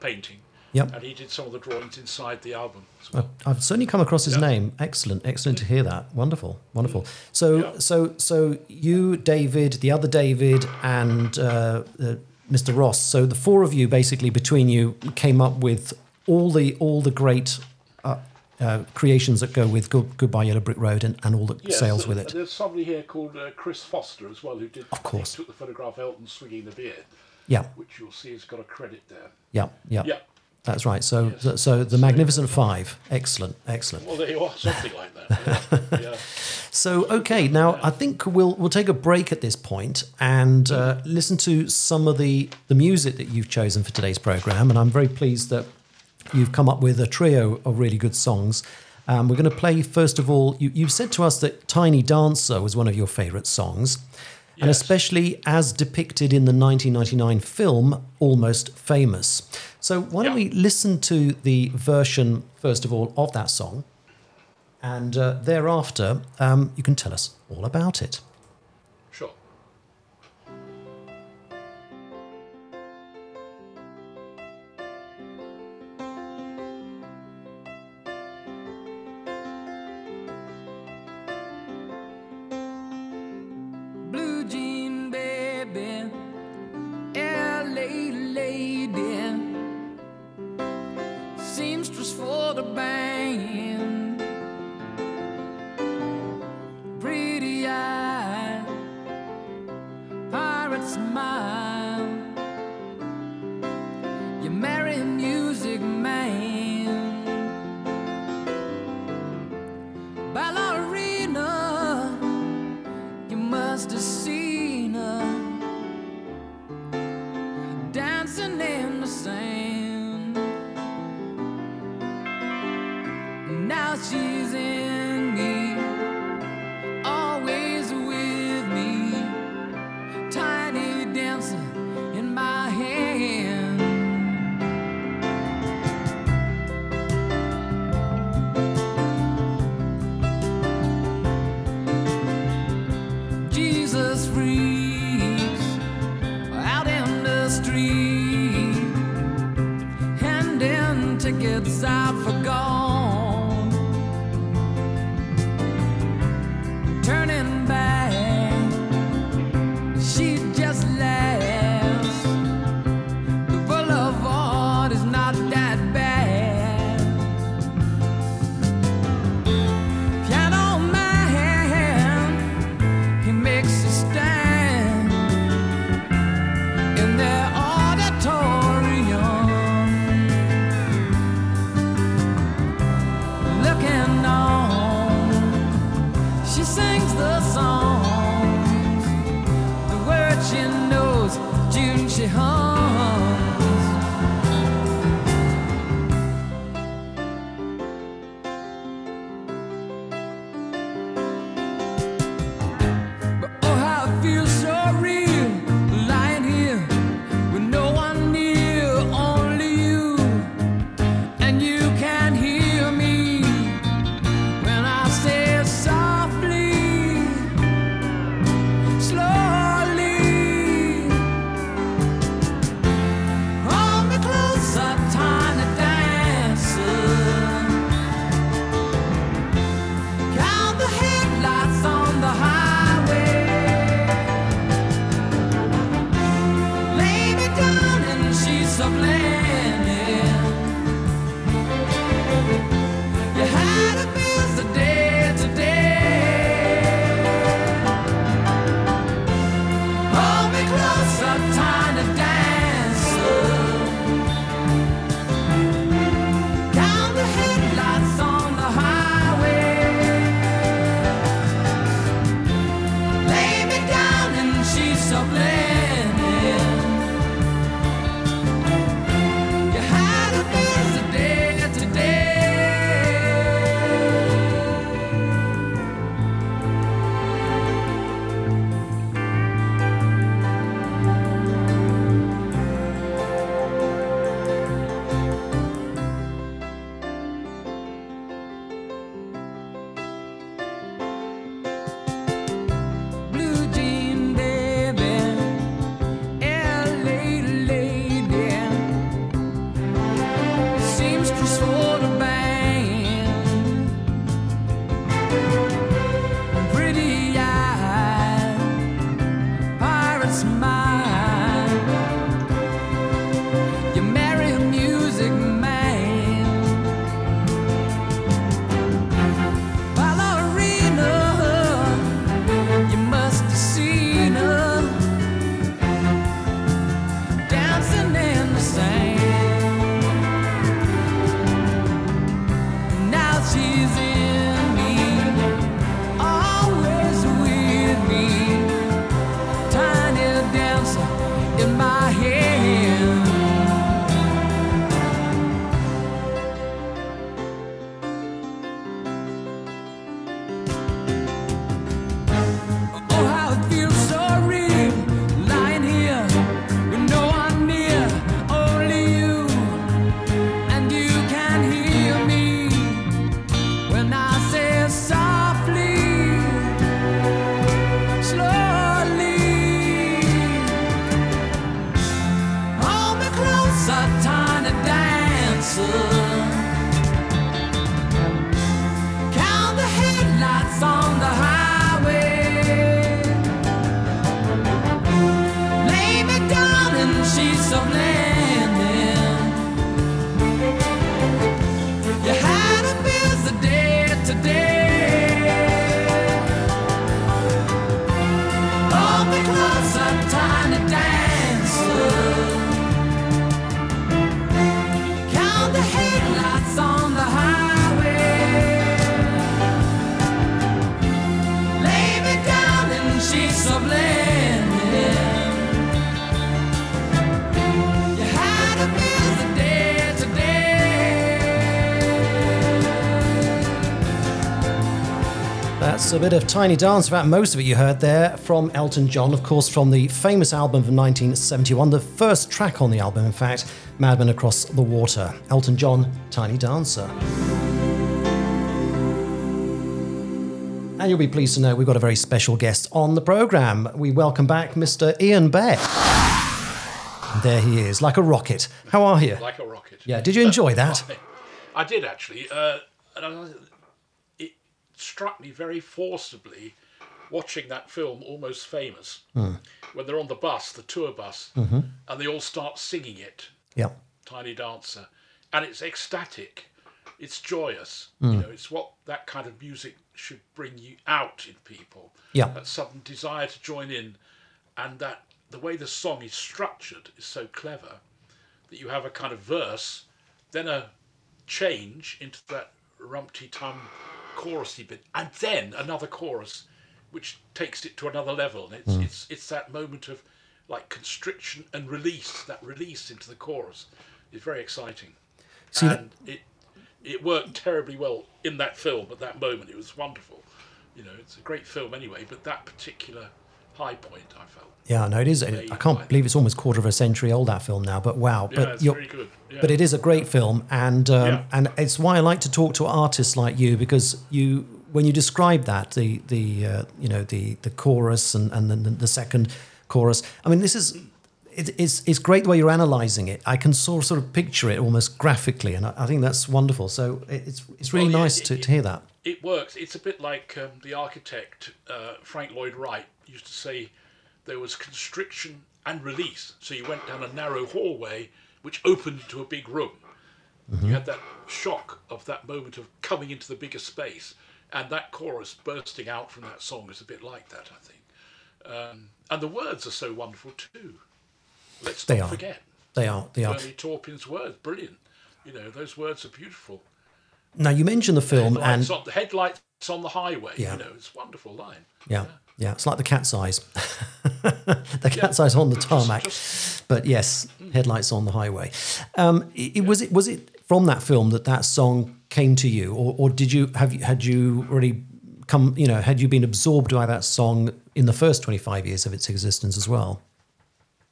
painting. Yep. And he did some of the drawings inside the album as well. I've I've certainly come across his Yeah. name. Excellent, excellent to hear that. Wonderful, wonderful. So, Yeah. so, so you, David, the other David, and uh, uh, Mr. Ross. So the four of you, basically between you, came up with all the all the great uh, uh, creations that go with Good, Goodbye Yellow Brick Road and, and all that Yes, sales there- with it. There's somebody here called uh, Chris Foster as well, who did. Of course. Took the photograph of Elton swinging the beer, Yeah, which you'll see has got a credit there. yeah, yeah. Yeah. That's right. So, Yes. so, so the Magnificent Five. Excellent, excellent. Well, there you are, something like that. Yeah. yeah. So okay, now I think we'll we'll take a break at this point and uh, listen to some of the the music that you've chosen for today's program, and I'm very pleased that you've come up with a trio of really good songs. Um, we're going to play first of all. You, you've said to us that "Tiny Dancer" was one of your favourite songs, and especially as depicted in the 1999 film "Almost Famous." So why don't Yeah. we listen to the version first of all of that song? And uh, thereafter, um, you can tell us all about it. you home. Bit of Tiny Dance. About most of it you heard there from Elton John, of course, from the famous album from 1971, the first track on the album, in fact, Madman Across the Water. Elton John, Tiny Dancer. And you'll be pleased to know we've got a very special guest on the programme. We welcome back Mr. Ian Beck. There he is, like a rocket. How are you? Like a rocket. Yeah, did you enjoy that? I did actually. Uh, and I, it struck me very forcibly watching that film, Almost Famous, Hmm. when they're on the bus, the tour bus, Mm-hmm. and they all start singing it, Yeah. Tiny Dancer, and it's ecstatic, it's joyous. Hmm. You know, it's what that kind of music should bring you out in people. Yeah. That sudden desire to join in, and that the way the song is structured is so clever that you have a kind of verse, then a change into that rumpty tum chorusy bit, and then another chorus, which takes it to another level. And it's hmm. it's it's that moment of like constriction and release. That release into the chorus is very exciting, See, that- and it it worked terribly well in that film at that moment. It was wonderful. You know, it's a great film anyway, but that particular high point, I felt. Yeah, no, it is. I can't believe it's almost quarter of a century old that film now. But wow, Yeah, but it's you're- very good. Yeah. but it is a great film, and um, Yeah. and it's why I like to talk to artists like you because you when you describe that the the uh, you know the the chorus and and then the, second chorus. I mean, this is. It, it's it's great the way you're analysing it. I can sort of, sort of picture it almost graphically, and I, I think that's wonderful. So it- it's it's really Well, nice it- to, it- to hear that. It works. It's a bit like um, the architect uh, Frank Lloyd Wright used to say there was constriction and release. So you went down a narrow hallway which opened into a big room. You had that shock of that moment of coming into the bigger space, and that chorus bursting out from that song is a bit like that, I think. Um, and the words are so wonderful too. Let's They not are. forget They are they are. Bernie Taupin's words, brilliant. You know those words are beautiful. Now you mentioned the film, and Lights on, the headlights on the highway. Yeah. You know, it's a wonderful line. Yeah, yeah, it's like the cat's eyes. the cat's eyes on the tarmac, but yes, headlights on the highway. Um, it, it- was it was it from that film that that song came to you, or, or did you have you had you already come? You know, had you been absorbed by that song in the first twenty five years of its existence as well?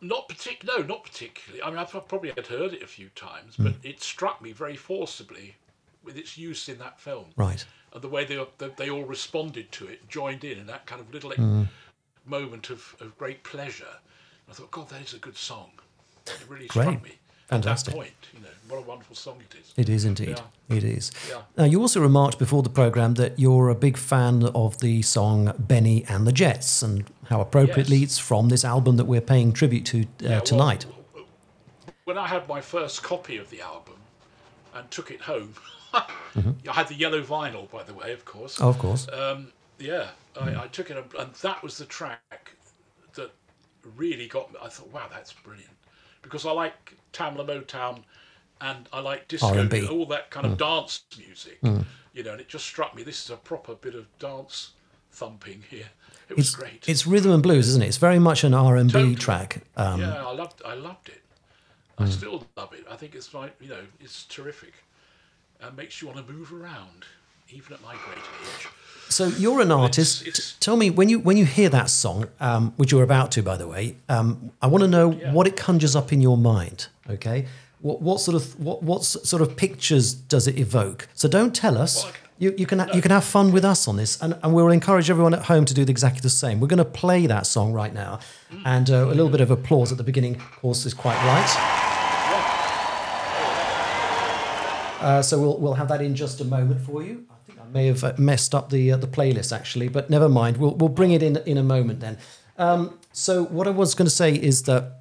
Not partic- no, not particularly. I mean, I've probably had heard it a few times, but Hmm. it struck me very forcibly with its use in that film. Right. And the way they, they, they all responded to it, joined in, in that kind of little Hmm. moment of, of great pleasure. I thought, God, that is a good song. It really Great. struck me. Fantastic. At that point, you know, what a wonderful song it is. It is indeed. It is. Yeah. Now, you also remarked before the programme that you're a big fan of the song Bennie and the Jets and how appropriately Yes. it's from this album that we're paying tribute to uh, Yeah, well, tonight. when I had my first copy of the album and took it home, I had the yellow vinyl, by the way, of course. Oh, of course. Um, yeah, I, I took it, and- and that was the track that really got me. I thought, wow, that's brilliant, because I like Tamla Motown, and I like disco, R&B. all that kind of dance music, you know. And it just struck me, this is a proper bit of dance thumping here. It was it's, great. it's rhythm and blues, isn't it? It's very much an R and B track. Um, yeah, I loved, I loved it. I still love it. I think it's like you know, it's terrific. And makes you want to move around, even at my great age. So you're an artist. it's- T- Tell me when you when you hear that song, um, which you're about to, by the way. Um, I want to know what it conjures up in your mind. Okay, what what sort of what what sort of pictures does it evoke? So don't tell us. Well, You, you can you can have fun with us on this, and, and we'll encourage everyone at home to do exactly the same. We're going to play that song right now, and uh, a little bit of applause at the beginning, of course, is quite right. Uh, so we'll we'll have that in just a moment for you. I think I may have uh, messed up the uh, the playlist actually, but never mind. We'll we'll bring it in in a moment then. Um, so what I was going to say is that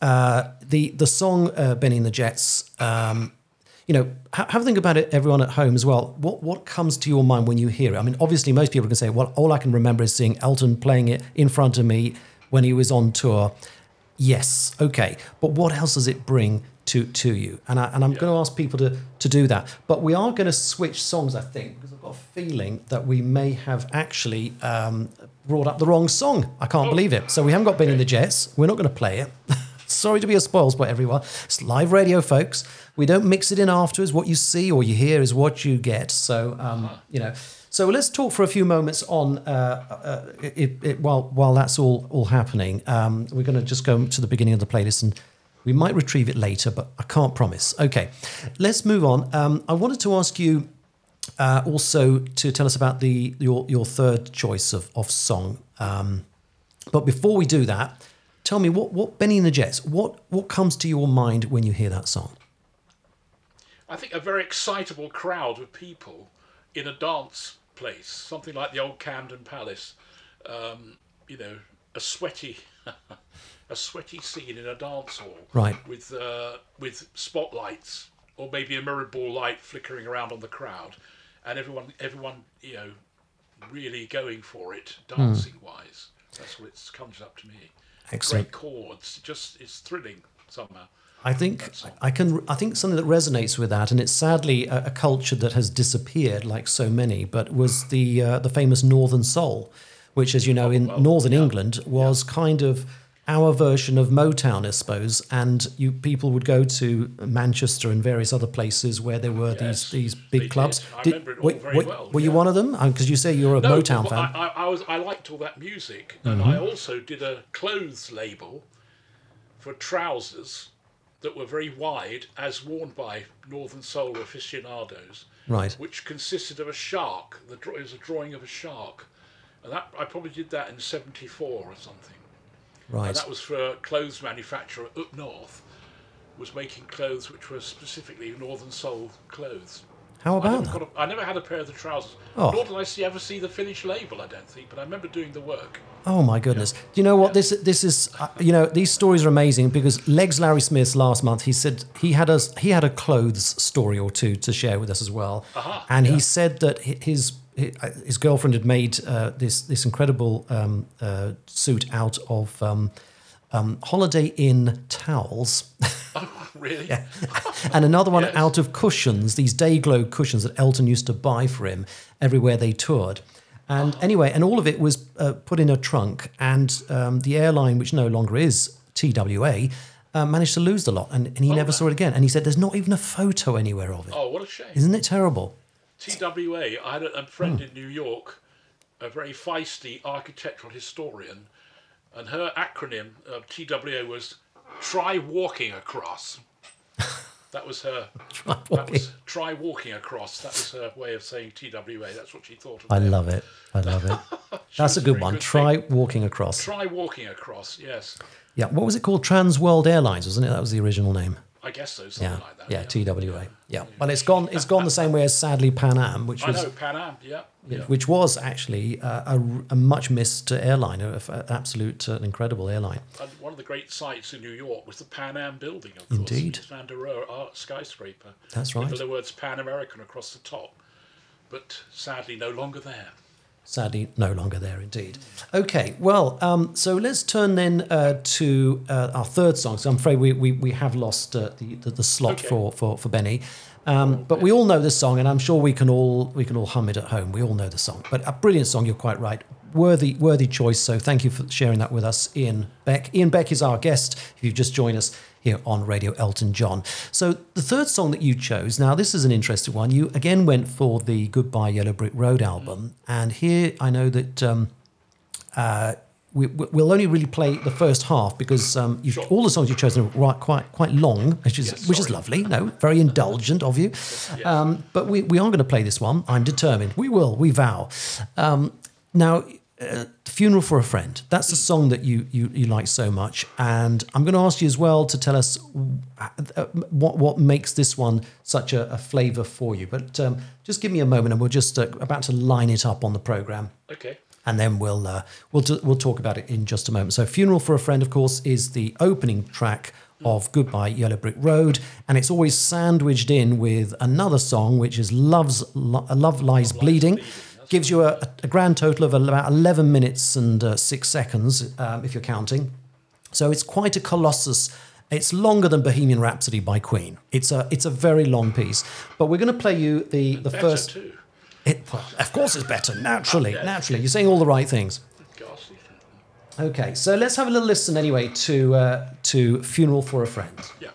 uh, the the song uh, "Bennie and the Jets." Um, you know, ha- have a think about it, everyone at home as well. What what comes to your mind when you hear it? I mean, obviously, most people can say, "Well, all I can remember is seeing Elton playing it in front of me when he was on tour." Yes, okay, but what else does it bring to to you? And I and I'm going to ask people to to do that. But we are going to switch songs, I think, because I've got a feeling that we may have actually um, brought up the wrong song. I can't believe it. So we haven't got Bennie in the Jets. We're not going to play it. Sorry to be a spoil sport, everyone. It's live radio, folks. We don't mix it in afterwards. What you see or you hear is what you get. So, um, you know. So let's talk for a few moments on uh, uh, it, it, while while that's all all happening. Um, we're going to just go to the beginning of the playlist and we might retrieve it later, but I can't promise. Okay, let's move on. Um, I wanted to ask you uh, also to tell us about the your your third choice of of song. Um, but before we do that, tell me what what Bennie and the Jets. What what comes to your mind when you hear that song? I think a very excitable crowd of people in a dance place, something like the old Camden Palace. Um, you know, a sweaty, a sweaty scene in a dance hall, Right. With uh, with spotlights or maybe a mirrored ball light flickering around on the crowd, and everyone, everyone, you know, really going for it, dancing wise. That's what it comes up to me. Excellent. Great chords, just it's thrilling somehow. I think I can. I think something that resonates with that, and it's sadly a, a culture that has disappeared, like so many. But was the uh, the famous Northern Soul, which, as you know, in well, Northern yeah. England was kind of our version of Motown, I suppose. And you people would go to Manchester and various other places where there were Yes, these these big clubs. did. I remember it all were, very were- well, were you one of them? Because you say you're a No, Motown fan. Mm-hmm. I, I, was I liked all that music, and I also did a clothes label for trousers that were very wide, as worn by Northern Soul aficionados, Right. which consisted of a shark. The it was a drawing of a shark, and that I probably did that in '74 or something. Right. And that was for a clothes manufacturer up north, was making clothes which were specifically Northern Soul clothes. How I about never, that? a, I never had a pair of the trousers. Oh. Nor did I see, ever see the finished label. I don't think, but I remember doing the work. Oh my goodness! Do you know what this this is? Uh, you know these stories are amazing because Legs Larry Smith last month he said he had a he had a clothes story or two to share with us as well, Aha, and yeah. he said that his hi- his girlfriend had made uh, this this incredible um, uh, suit out of um, um, Holiday Inn towels. Oh, Really? and another one Yes. out of cushions, these day glow cushions that Elton used to buy for him everywhere they toured. And anyway, and all of it was uh, put in a trunk, and um, the airline, which no longer is TWA, uh, managed to lose the lot, and, and he never saw it again. And he said, "There's not even a photo anywhere of it. Oh, what a shame. Isn't it terrible?" TWA, I had a, a friend Hmm. in New York, a very feisty architectural historian, and her acronym of TWA was Try Walking Across. That was her. That walking. was try walking across. That was her way of saying TWA. That's what she thought of. I them. love it. I love it. That's a good one. Try walking across. Try walking across. Yes, Yeah. What was it called? Trans World Airlines, wasn't it? That was the original name. I guess so. Something Yeah. like that. Yeah. TWA. Yeah. Well, it's gone. It's gone the same way as sadly Pan Am, which I was know Pan Am. Yeah. yeah. which was actually a, a, a much missed airline, an absolute uh, incredible airline. And one of the great sights in New York was the Pan Am building, of course. Indeed. Van art skyscraper. That's right. With the words Pan American across the top. But sadly, no longer there. Sadly, no longer there indeed. Okay, well, um, so let's turn then uh, to uh, our third song. So I'm afraid we, we, we have lost uh, the, the, the slot Okay. for, for, for Bennie. Um, but we all know this song, and I'm sure we can all we can all hum it at home. We all know the song, but a brilliant song. You're quite right. Worthy worthy choice. So thank you for sharing that with us, Ian Beck. Ian Beck is our guest. If you've just joined us here on Radio Elton John. So the third song that you chose. Now this is an interesting one. You again went for the Goodbye Yellow Brick Road album, and here I know that. Um, uh, we, we'll only really play the first half because um, you've, Sure. all the songs you've chosen are quite quite long, which is Yes, which is lovely. No, very indulgent of you. Um, but we, we are going to play this one. I'm determined. We will. We vow. Um, now, uh, "Funeral for a Friend." That's the song that you, you you like so much, and I'm going to ask you as well to tell us uh, what what makes this one such a, a flavour for you. But um, just give me a moment, and we're just uh, about to line it up on the program Okay. and then we'll uh, we'll t- we'll talk about it in just a moment. So, "Funeral for a Friend," of course, is the opening track of "Goodbye Yellow Brick Road," and it's always sandwiched in with another song, which is "Love's Lo- Love Lies Bleeding." Gives you a, a grand total of about eleven minutes and uh, six seconds, um, if you're counting. So it's quite a colossus. It's longer than Bohemian Rhapsody by Queen. It's a it's a very long piece. But we're going to play you the the Better first. too. It, of course, it's better. Naturally, naturally, you're saying all the right things. Okay, so let's have a little listen anyway to uh, to "Funeral for a Friend." Yeah.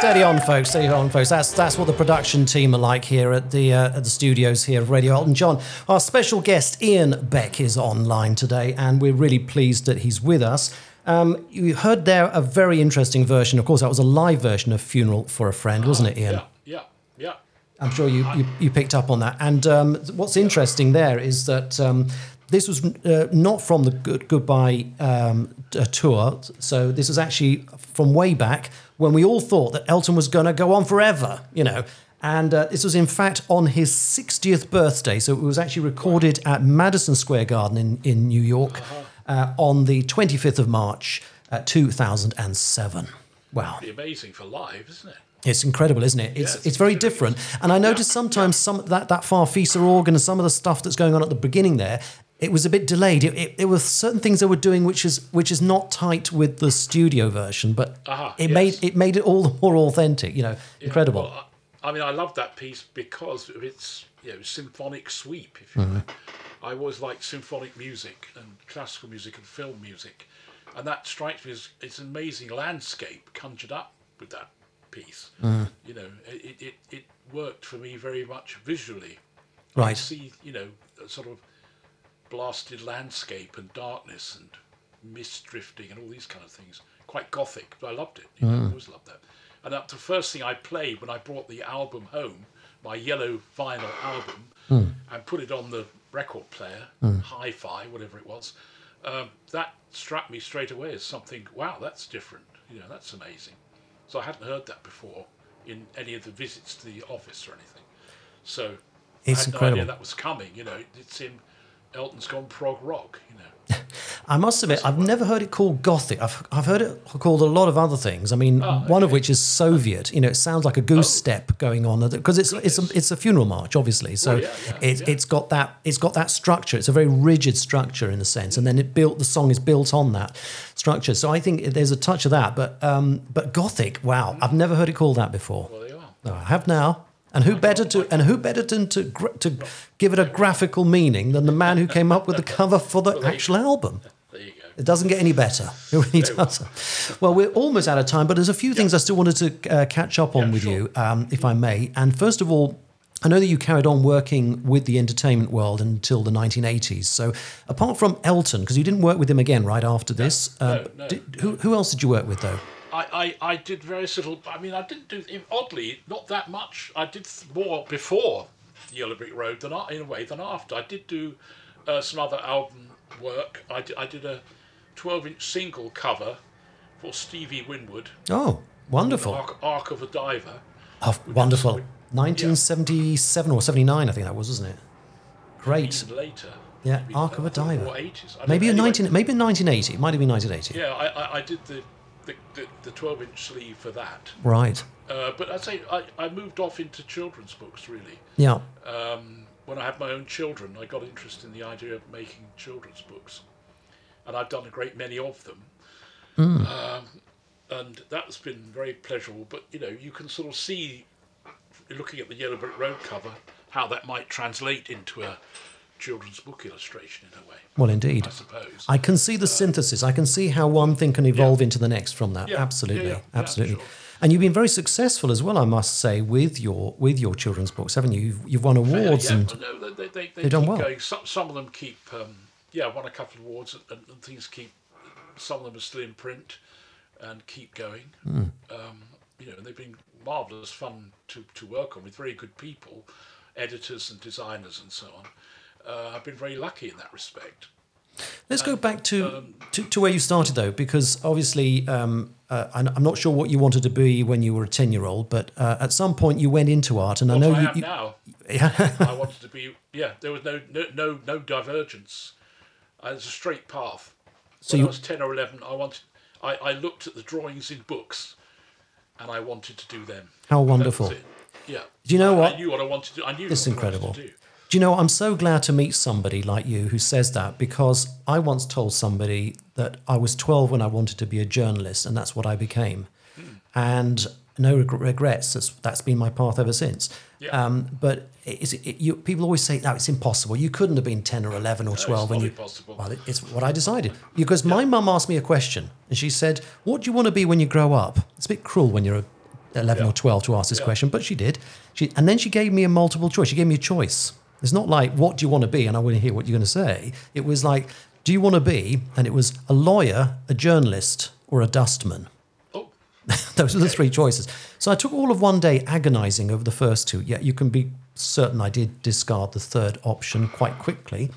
Steady, on, folks. Steady on, folks. That's that's what the production team are like here at the uh, at the studios here of Radio Elton John. Our special guest Ian Beck is online today, and we're really pleased that he's with us. Um, you heard there a very interesting version. Of course, that was a live version of "Funeral for a Friend," wasn't it, Ian? Yeah, yeah, yeah. I'm sure you, you, you picked up on that. And um, what's interesting there is that um, this was uh, not from the Good, Goodbye um, tour. So this was actually from way back when we all thought that Elton was going to go on forever, you know. And uh, this was in fact on his 60th birthday. So it was actually recorded at Madison Square Garden in, in New York uh, on the 25th of March, uh, 2007. Wow. Amazing for live, isn't it? It's incredible, isn't it? It's Yes, it's very different. And I noticed sometimes some that that Farfisa organ and some of the stuff that's going on at the beginning there, it was a bit delayed. It, it, it was certain things they were doing which is which is not tight with the studio version, but Aha, it yes. made it made it all the more authentic. You know, Yeah, incredible. well, I, I mean, I love that piece because of its you know symphonic sweep. If you Mm-hmm. like. I always liked symphonic music and classical music and film music, and that strikes me as it's an amazing landscape conjured up with that piece. Mm-hmm. You know, it, it it worked for me very much visually. Right. see, you know, sort of blasted landscape and darkness and mist drifting and all these kind of things. Quite gothic, but I loved it. You know, I always loved that. And that the first thing I played when I brought the album home, my yellow vinyl album, mm. and put it on the record player, mm. hi-fi, whatever it was, um, that struck me straight away as something. Wow, that's different. You know, that's amazing. So I hadn't heard that before in any of the visits to the office or anything. So It's I had incredible. no idea that was coming. You know, it in Elton's gone prog rock. You know, I must admit, I've never heard it called gothic. I've, I've heard it called a lot of other things. I mean, Oh, one of which is Soviet. You know, it sounds like a goose Oh. step going on because it's it's a, it's a funeral march, obviously. So Well, yeah, yeah, it's yeah. it's got that it's got that structure. It's a very rigid structure in a sense, and then it built the song is built on that structure. So I think there's a touch of that. But um, but gothic, wow, I've never heard it called that before. well they are. No, I have now. And who better to and who better than to to give it a graphical meaning than the man who came up with the cover for the actual album? There you go. It doesn't get any better. It really doesn't. Well, we're almost out of time, but there's a few things I still wanted to uh, catch up on Yeah, with sure. you, um, if I may. And first of all, I know that you carried on working with the entertainment world until the 1980s. So, apart from Elton, because you didn't work with him again right after this, uh, no, did- who, who else did you work with, though? I, I, I did very little. I mean, I didn't do oddly not that much. I did more before Yellow Brick Road than in a way than after. I did do uh, some other album work. I did, I did a 12-inch single cover for Stevie Winwood, Oh, wonderful. Arc, Arc of a Diver. Oh, wonderful. 1977 or 79, I think that was, wasn't it? Great. Even later. Yeah, Arc of a Diver. Or 80s. Maybe know. in Anyway, 19, maybe in 1980. It might have been 1980. Yeah, I, I, I did the the, the, the 12-inch sleeve for that. Right. Uh, but I'd say I, I moved off into children's books really. Yeah. um, when I had my own children, I got interested in the idea of making children's books, and I've done a great many of them. Um, and that's been very pleasurable. But you know, you can sort of see, looking at the Yellow Brick Road cover, how that might translate into a children's book illustration in a way. Well, indeed. I suppose. I can see the synthesis. I can see how one thing can evolve into the next from that. Yeah, yeah, Absolutely, yeah, yeah, absolutely. sure. And you've been very successful as well, I must say, with your with your children's books, haven't you? You've, you've won awards yeah, and well, no, they, they, they, they've done well. going. Some, some of them keep, um, yeah, won a couple of awards, and, and, things keep. Some of them are still in print, and keep going. Hmm. Um, you know, they've been marvelous fun to, to work on with very good people, editors and designers and so on. Uh, I've been very lucky in that respect. Let's go back to, um, to, to where you started, though, because obviously um, uh, I'm not sure what you wanted to be when you were a 10 year old, but uh, at some point you went into art. And I know I you. am you now, yeah. I wanted to be. Yeah, there was no no no, no divergence. Uh, it's a straight path. So when you- I was ten or eleven, I wanted. I, I looked at the drawings in books, and I wanted to do them. How wonderful. Yeah. Do you know I, what? I knew what I wanted to do. I knew It's incredible. wanted to do. Do you know, I'm so glad to meet somebody like you who says that because I once told somebody that I was 12 when I wanted to be a journalist, and that's what I became. And no reg- regrets. That's, that's been my path ever since. Yeah. Um, but is it, it, you, people always say, no, it's impossible. You couldn't have been 10 or 11 or 12 when you. impossible. Well, it, it's what I decided. Because my mum asked me a question and she said, What do you want to be when you grow up? It's a bit cruel when you're 11 Yeah. or 12 to ask this Yeah. question, but she did. She, and then she gave me a multiple choice. She gave me a choice. It's not like, What do you want to be? And I want to hear what you're going to say. It was like, Do you want to be? And it was a lawyer, a journalist, or a dustman. Oh, Those are the three choices. So I took all of one day agonizing over the first two. Yet you can be certain I did discard the third option quite quickly.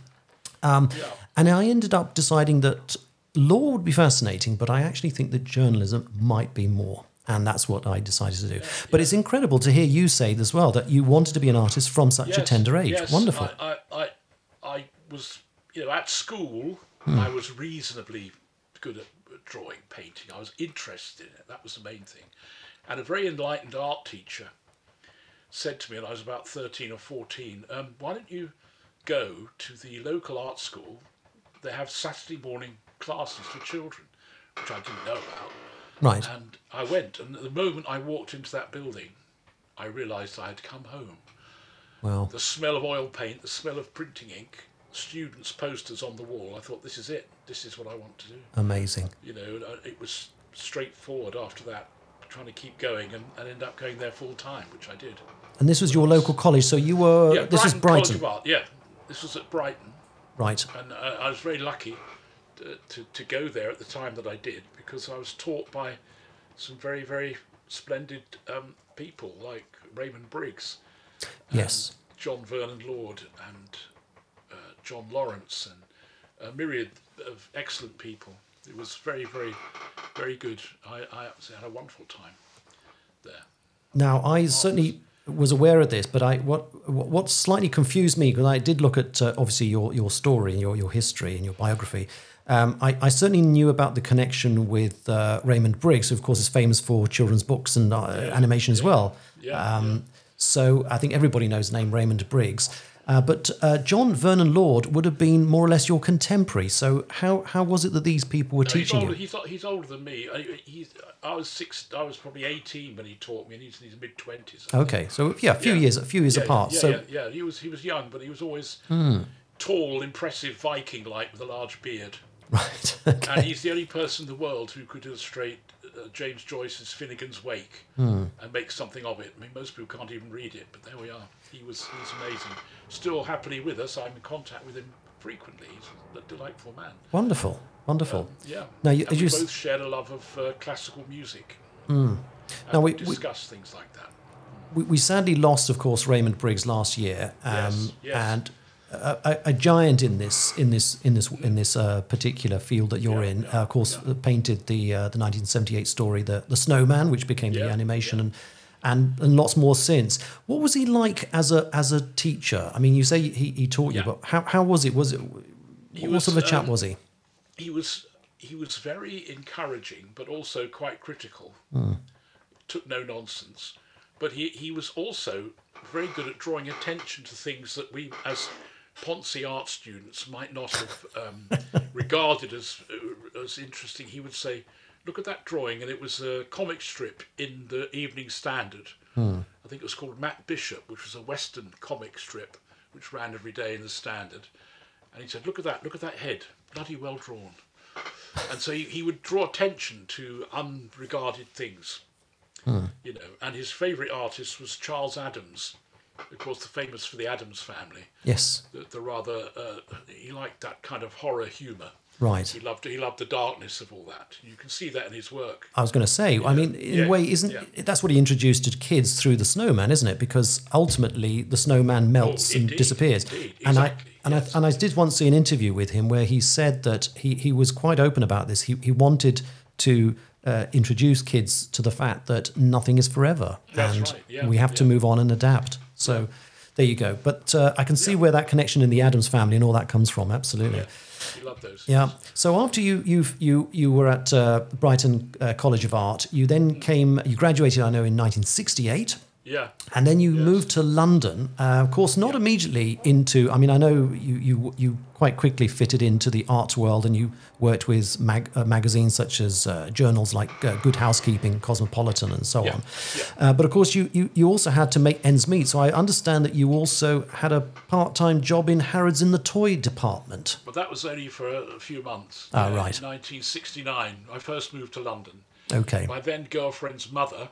Um, Yeah. And I ended up deciding that law would be fascinating, but I actually think that journalism might be more. And that's what I decided to do. But it's incredible to hear you say as well that you wanted to be an artist from such a tender age. yes, Wonderful. I, I, I, I was, you know, at school, Hmm. I was reasonably good at drawing, painting. I was interested in it. That was the main thing. And a very enlightened art teacher said to me when I was about 13 or 14, um, why don't you go to the local art school? They have Saturday morning classes for children, which I didn't know about. Right. And I went, and the moment I walked into that building, I realised I had come home. Well, The smell of oil paint, the smell of printing ink, students' posters on the wall. I thought, this is it. This is what I want to do. amazing. You know, it was straightforward after that, trying to keep going and, and end up going there full time, which I did. And this was your local college. So you were, yeah, this Brighton is College Brighton. of Art. Yeah, this was at Brighton, Right. and uh, I was very lucky to, to, go there at the time that I did because I was taught by some very, very splendid um, people like Raymond Briggs. Yes. John Vernon Lord and uh, John Lawrence and a myriad of excellent people. It was very, very, very good. I, I absolutely had a wonderful time there. Now, I certainly was aware of this, but I what what slightly confused me because I did look at uh, obviously your your story and your your history and your biography. Um, I, I certainly knew about the connection with uh, Raymond Briggs, who of course is famous for children's books and uh, animation as well. Yeah, Um, So I think everybody knows the name Raymond Briggs. Uh, but uh, John Vernon Lord would have been more or less your contemporary. So how how was it that these people were No, he's teaching older. you? He's, he's older than me. I, he's, I was six. I was probably eighteen when he taught me, and he's in his mid twenties. Okay, so yeah, a few Yeah. years a few years yeah, apart. Yeah, so yeah, yeah. He was he was young, but he was always tall, impressive, Viking-like with a large beard. Right. And he's the only person in the world who could illustrate uh, James Joyce's Finnegans Wake and make something of it. I mean, most people can't even read it, but there we are. He was he's amazing. Still happily with us. I'm in contact with him frequently. He's a delightful man. Wonderful, wonderful. Yeah. Now, you- and we s- both shared a love of uh, classical music. Now, we- we we- discuss things like that. We, we sadly lost, of course, Raymond Briggs last year, um, Yes, yes. and a, a, giant in this in this in this in this uh, particular field that you're Yeah, in. yeah, uh, of course, uh, painted the uh, the 1978 story, the the Snowman, which became the animation, yeah. and. And, and lots more since. What was he like as a as a teacher? I mean, you say he, he taught you, but how, how was it? Was it what was, sort of a chap um, was he? he was he was very encouraging, but also quite critical. Took no nonsense, but he he was also very good at drawing attention to things that we as Ponce art students might not have um, regarded as uh, as interesting. He would say, "Look at that drawing," and it was a comic strip in the Evening Standard. I think it was called Matt Bishop, which was a Western comic strip which ran every day in the Standard. And he said, "Look at that! Look at that head! Bloody well drawn." And so he, he would draw attention to unregarded things, you know. And his favourite artist was Charles Addams, of course, the famous for the Addams family. Yes, The, the rather uh, he liked that kind of horror humour. right. He loved he loved the darkness of all that. You can see that in his work. I was going to say, I mean, in Yeah, a way, isn't yeah. that's what he introduced to kids through the snowman, isn't it? Because ultimately, the snowman melts and Oh, indeed, disappears. indeed, and exactly, I and yes. I and I did once see an interview with him where he said that he he was quite open about this. He he wanted to. Uh, introduce kids to the fact that nothing is forever, That's and right, yeah, we have to move on and adapt. So, there you go. But uh, I can see where that connection in the Addams family and all that comes from. Absolutely. Yeah, he loved those. Yeah. So after you you you you were at uh, Brighton uh, College of Art, you then came. You graduated, I know, in 1968. Yeah. And then you moved to London, uh, of course, not immediately into. I mean, I know you you you quite quickly fitted into the art world, and you worked with mag, uh, magazines such as uh, journals like uh, Good Housekeeping, Cosmopolitan, and so Yeah, on. yeah. Uh, but of course, you, you you also had to make ends meet. So I understand that you also had a part time job in Harrods in the toy department. But that was only for a, few months. Uh, right. 1969, I first moved to London. Okay. My then girlfriend's mother,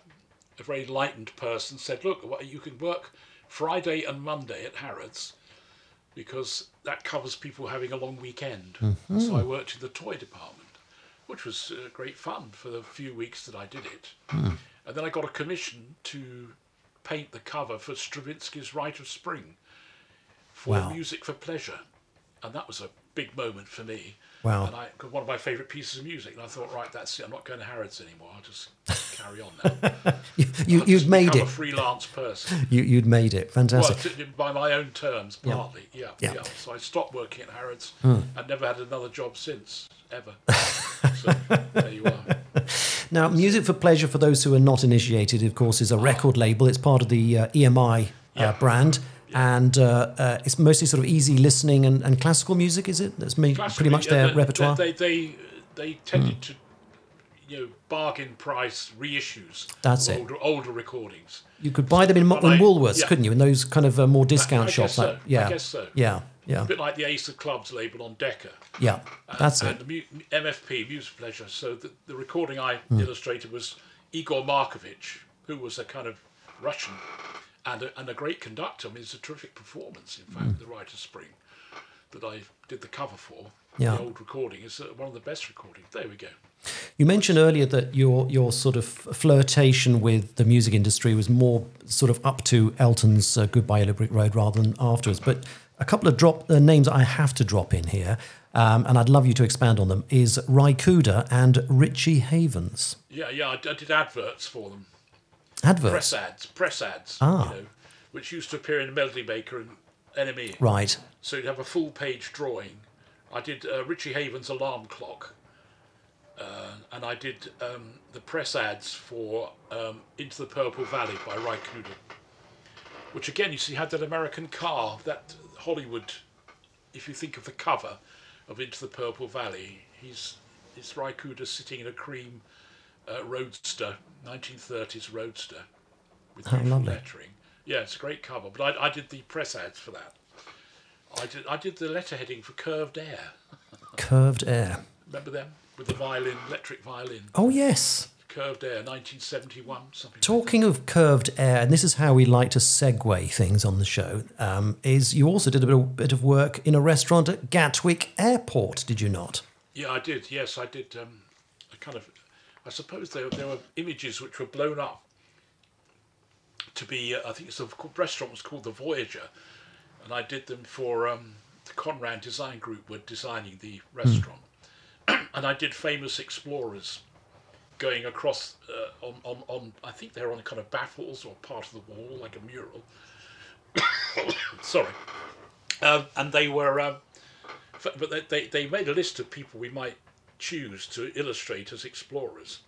a very enlightened person, said, "Look, you can work Friday and Monday at Harrods because that covers people having a long weekend." Mm-hmm. So I worked in the toy department, which was uh, great fun for the few weeks that I did it. Hmm. And then I got a commission to paint the cover for Stravinsky's Rite of Spring for Wow. Music for Pleasure, and that was a big moment for me. Wow. And I, 'cause one of my favourite pieces of music, and I thought, right, that's it. I'm not going to Harrods anymore. I'll just carry on now. You, you I'll you'd just made it. a freelance person. You, you'd made it. Well, Fantastic. t- by my own terms, partly. Yeah. Yeah. Yeah. So I stopped working at Harrods Hmm. and never had another job since, ever. so there you are. Now, Music for Pleasure, for those who are not initiated, of course, is a record label. It's part of the uh, EMI uh, Yeah. brand. And uh, uh, it's mostly sort of easy listening and, and classical music, is it? That's me, pretty Classically, much yeah, their they- repertoire. They, they, they tended to, you know, bargain price reissues That's of it. older, older recordings. you could buy them in, in Woolworths, yeah. couldn't you? In those kind of uh, more discount I shops. guess like, so. I guess so. yeah, yeah, A bit like the Ace of Clubs label on Decca. yeah. That's and it. the MFP, Music Pleasure. So the, the recording I Hmm. illustrated was Igor Markevitch, who was a kind of Russian and a, and a great conductor. I mean, it's a terrific performance, in fact, The Rite of Spring, that I did the cover for. Yeah. The old recording is uh, one of the best recordings. There we go. You mentioned earlier that your your sort of flirtation with the music industry was more sort of up to Elton's uh, "Goodbye Yellow Brick Road" rather than afterwards. But a couple of drop uh, names I have to drop in here, um, and I'd love you to expand on them. Ry Cooder and Richie Havens Yeah, yeah, I did adverts for them. Adverts? Press ads, press ads, Ah. you know, which used to appear in Melody Maker and NME. Right. So you'd have a full page drawing. I did uh, Richie Havens' alarm clock, uh, and I did um, the press ads for um, Into the Purple Valley by Ry Cooder, which again you see had that American car, that Hollywood. If you think of the cover of Into the Purple Valley, he's it's Ry Cooder sitting in a cream uh, roadster, 1930s roadster, with lovely. lettering. Yeah, it's a great cover. But I, I did the press ads for that. I did I did the letterheading for Curved Air. Curved Air. Remember them with the violin, electric violin, Oh yes. Curved Air, 1971, something. like Talking of curved air, and this is how we like to segue things on the show, um, is you also did a bit of, bit of work in a restaurant at Gatwick Airport, did you not? Yeah, I did. Yes, I did. Um, a kind of, I suppose there there were images which were blown up to be. Uh, I think it's a restaurant was called the Voyager, and I did them for um, the Conrad Design Group were designing the restaurant, and I did famous explorers going across uh, on, on, on I think they're on kind of baffles or part of the wall like a mural. Sorry, um, and they were, um, f- but they, they they made a list of people we might choose to illustrate as explorers,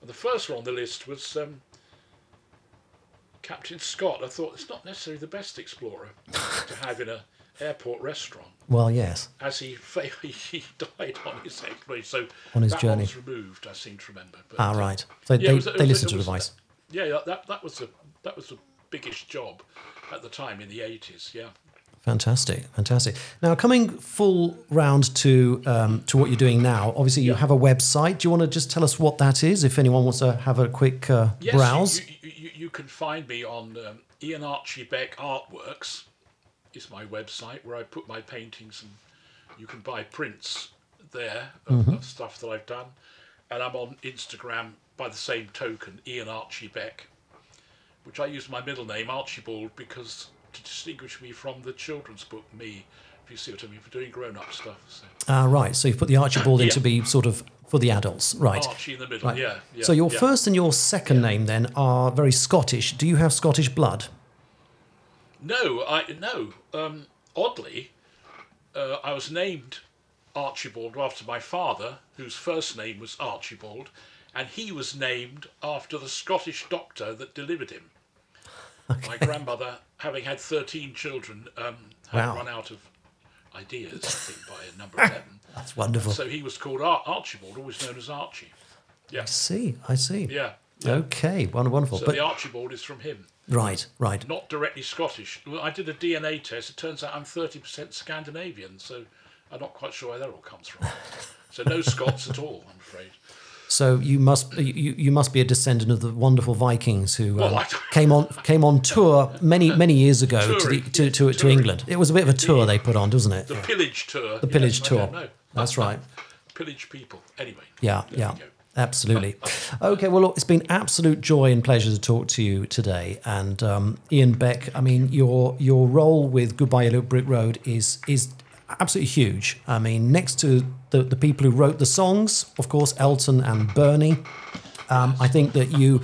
and the first one on the list was. Um, Captain Scott, I thought it's not necessarily the best explorer to have in a airport restaurant Well, yes. as he fa- he died on his exploration. So On his that journey. was removed, I seem to remember. But, Ah, uh, right. So yeah, they, was- they was- listened to advice. Yeah, yeah, that that was the that was the biggest job at the time in the eighties. Yeah. Fantastic, fantastic. Now, coming full round to um, to what you're doing now, obviously you Yeah. have a website. Do you want to just tell us what that is, if anyone wants to have a quick uh, Yes, browse? You, you, you, you can find me on um, Ian Archie Beck Artworks. Is my website where I put my paintings and you can buy prints there of, Mm-hmm. of stuff that I've done. And I'm on Instagram by the same token, Ian Archie Beck, which I use my middle name Archibald because to distinguish me from the children's book Me, if you see what I mean, for doing grown-up stuff. So Ah, right. So you've put the Archibald in Yeah. to be sort of for the adults, right? Archie in the middle, Right. yeah, yeah. so your yeah. first and your second name then are very Scottish. Do you have Scottish blood? No, I no. Um, oddly, uh, I was named Archibald after my father, whose first name was Archibald, and he was named after the Scottish doctor that delivered him. My grandmother, having had 13 children, um, had Wow. run out of ideas, I think, by a number 11. That's wonderful. So he was called Ar- Archibald, always known as Archie. Yeah, I see. I see. yeah. Okay. Wonderful. So but the Archibald is from him, right, right. not directly Scottish. I did a DNA test. It turns out I'm 30% Scandinavian, so I'm not quite sure where that all comes from. So no Scots at all, I'm afraid. So you must you, you must be a descendant of the wonderful Vikings who um, came on came on tour many many years ago to, the, to, to, to. England. It was a bit of a tour they put on, wasn't it? The pillage tour. The pillage yes, tour. That's right. Pillage people. Anyway. Yeah, yeah. Absolutely. Okay, well, look, it's been absolute joy and pleasure to talk to you today. And um, Ian Beck, I mean, your your role with Goodbye Yellow Brick Road is is absolutely huge. I mean, next to the, the people who wrote the songs, of course, Elton and Bernie, um, I think that you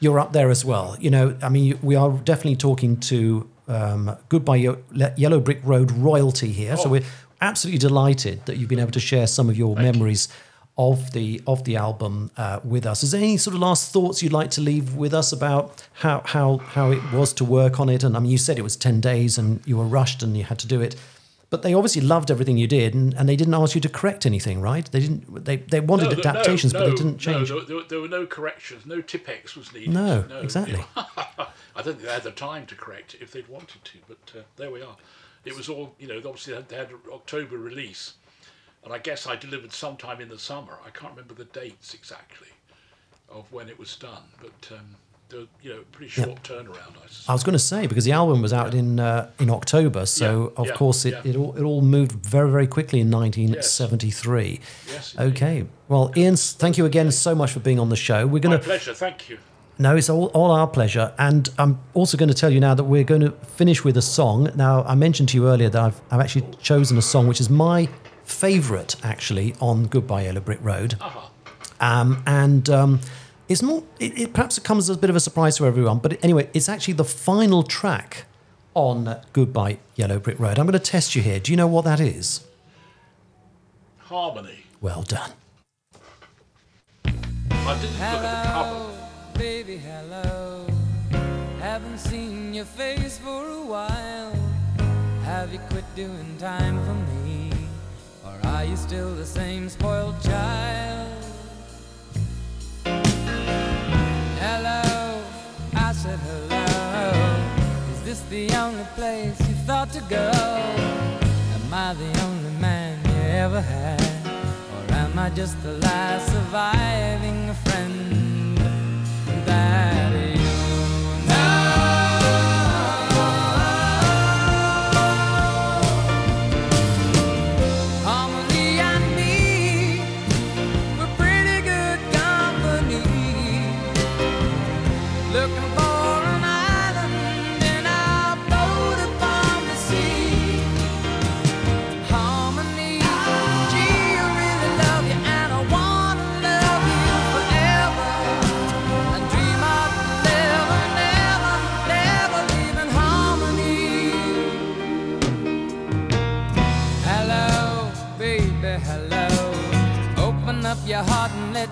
you're up there as well. You know, I mean, we are definitely talking to um, Goodbye Yellow Brick Road royalty here. So Oh. we're absolutely delighted that you've been able to share some of your memories of the of the album uh, with us. Is there any sort of last thoughts you'd like to leave with us about how how how it was to work on it? And I mean, you said it was ten days and you were rushed and you had to do it. But they obviously loved everything you did, and, and they didn't ask you to correct anything, right? They didn't. They, they wanted No, no, adaptations, no, but they didn't change. No, there, there, were no corrections. No Tipp-Ex was needed. No, exactly. I don't think they had the time to correct it if they'd wanted to, but uh, there we are. It was all, you know, obviously they had, they had an October release, and I guess I delivered sometime in the summer. I can't remember the dates exactly of when it was done, but um, the, you know, pretty short turnaround, I I was going to say because the album was out in uh, in October, so Yeah, of yeah, course it, yeah. it all it all moved very very quickly in 1973. Yes, indeed. Okay. Well, Ian, thank you again so much for being on the show. We're My to pleasure, thank you. no, it's all, all our pleasure, and I'm also going to tell you now that we're going to finish with a song. Now, I mentioned to you earlier that I've I've actually chosen a song which is my favourite actually on Goodbye Yellow Brick Road. Aha. Um, and um, it's more, it, it perhaps it comes as a bit of a surprise to everyone, but anyway, it's actually the final track on Goodbye Yellow Brick Road. I'm going to test you here. Do you know what that is? Harmony. Well done. I didn't look at the cover. Baby, hello. Haven't seen your face for a while. Have you quit doing time for me? Or are you still the same spoiled child? This the only place you thought to go? Am I the only man you ever had? Or am I just the last surviving friend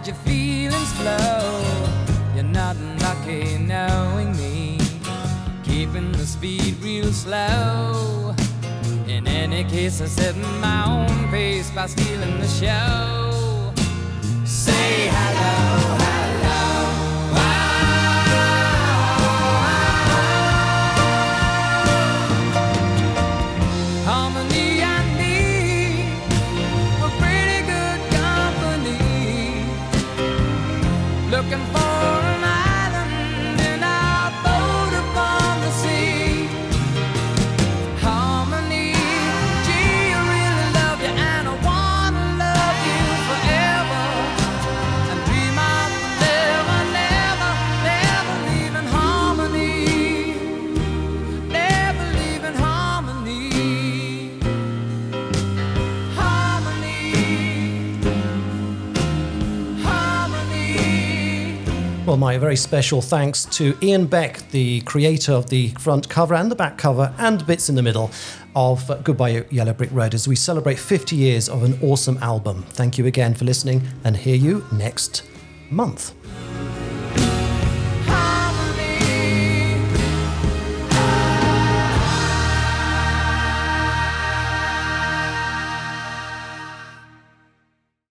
your feelings flow. You're not lucky knowing me, keeping the speed real slow. In any case, I set my own pace by stealing the show. Well, my very special thanks to Ian Beck, the creator of the front cover and the back cover and bits in the middle of Goodbye Yellow Brick Road as we celebrate 50 years of an awesome album. Thank you again for listening and hear you next month.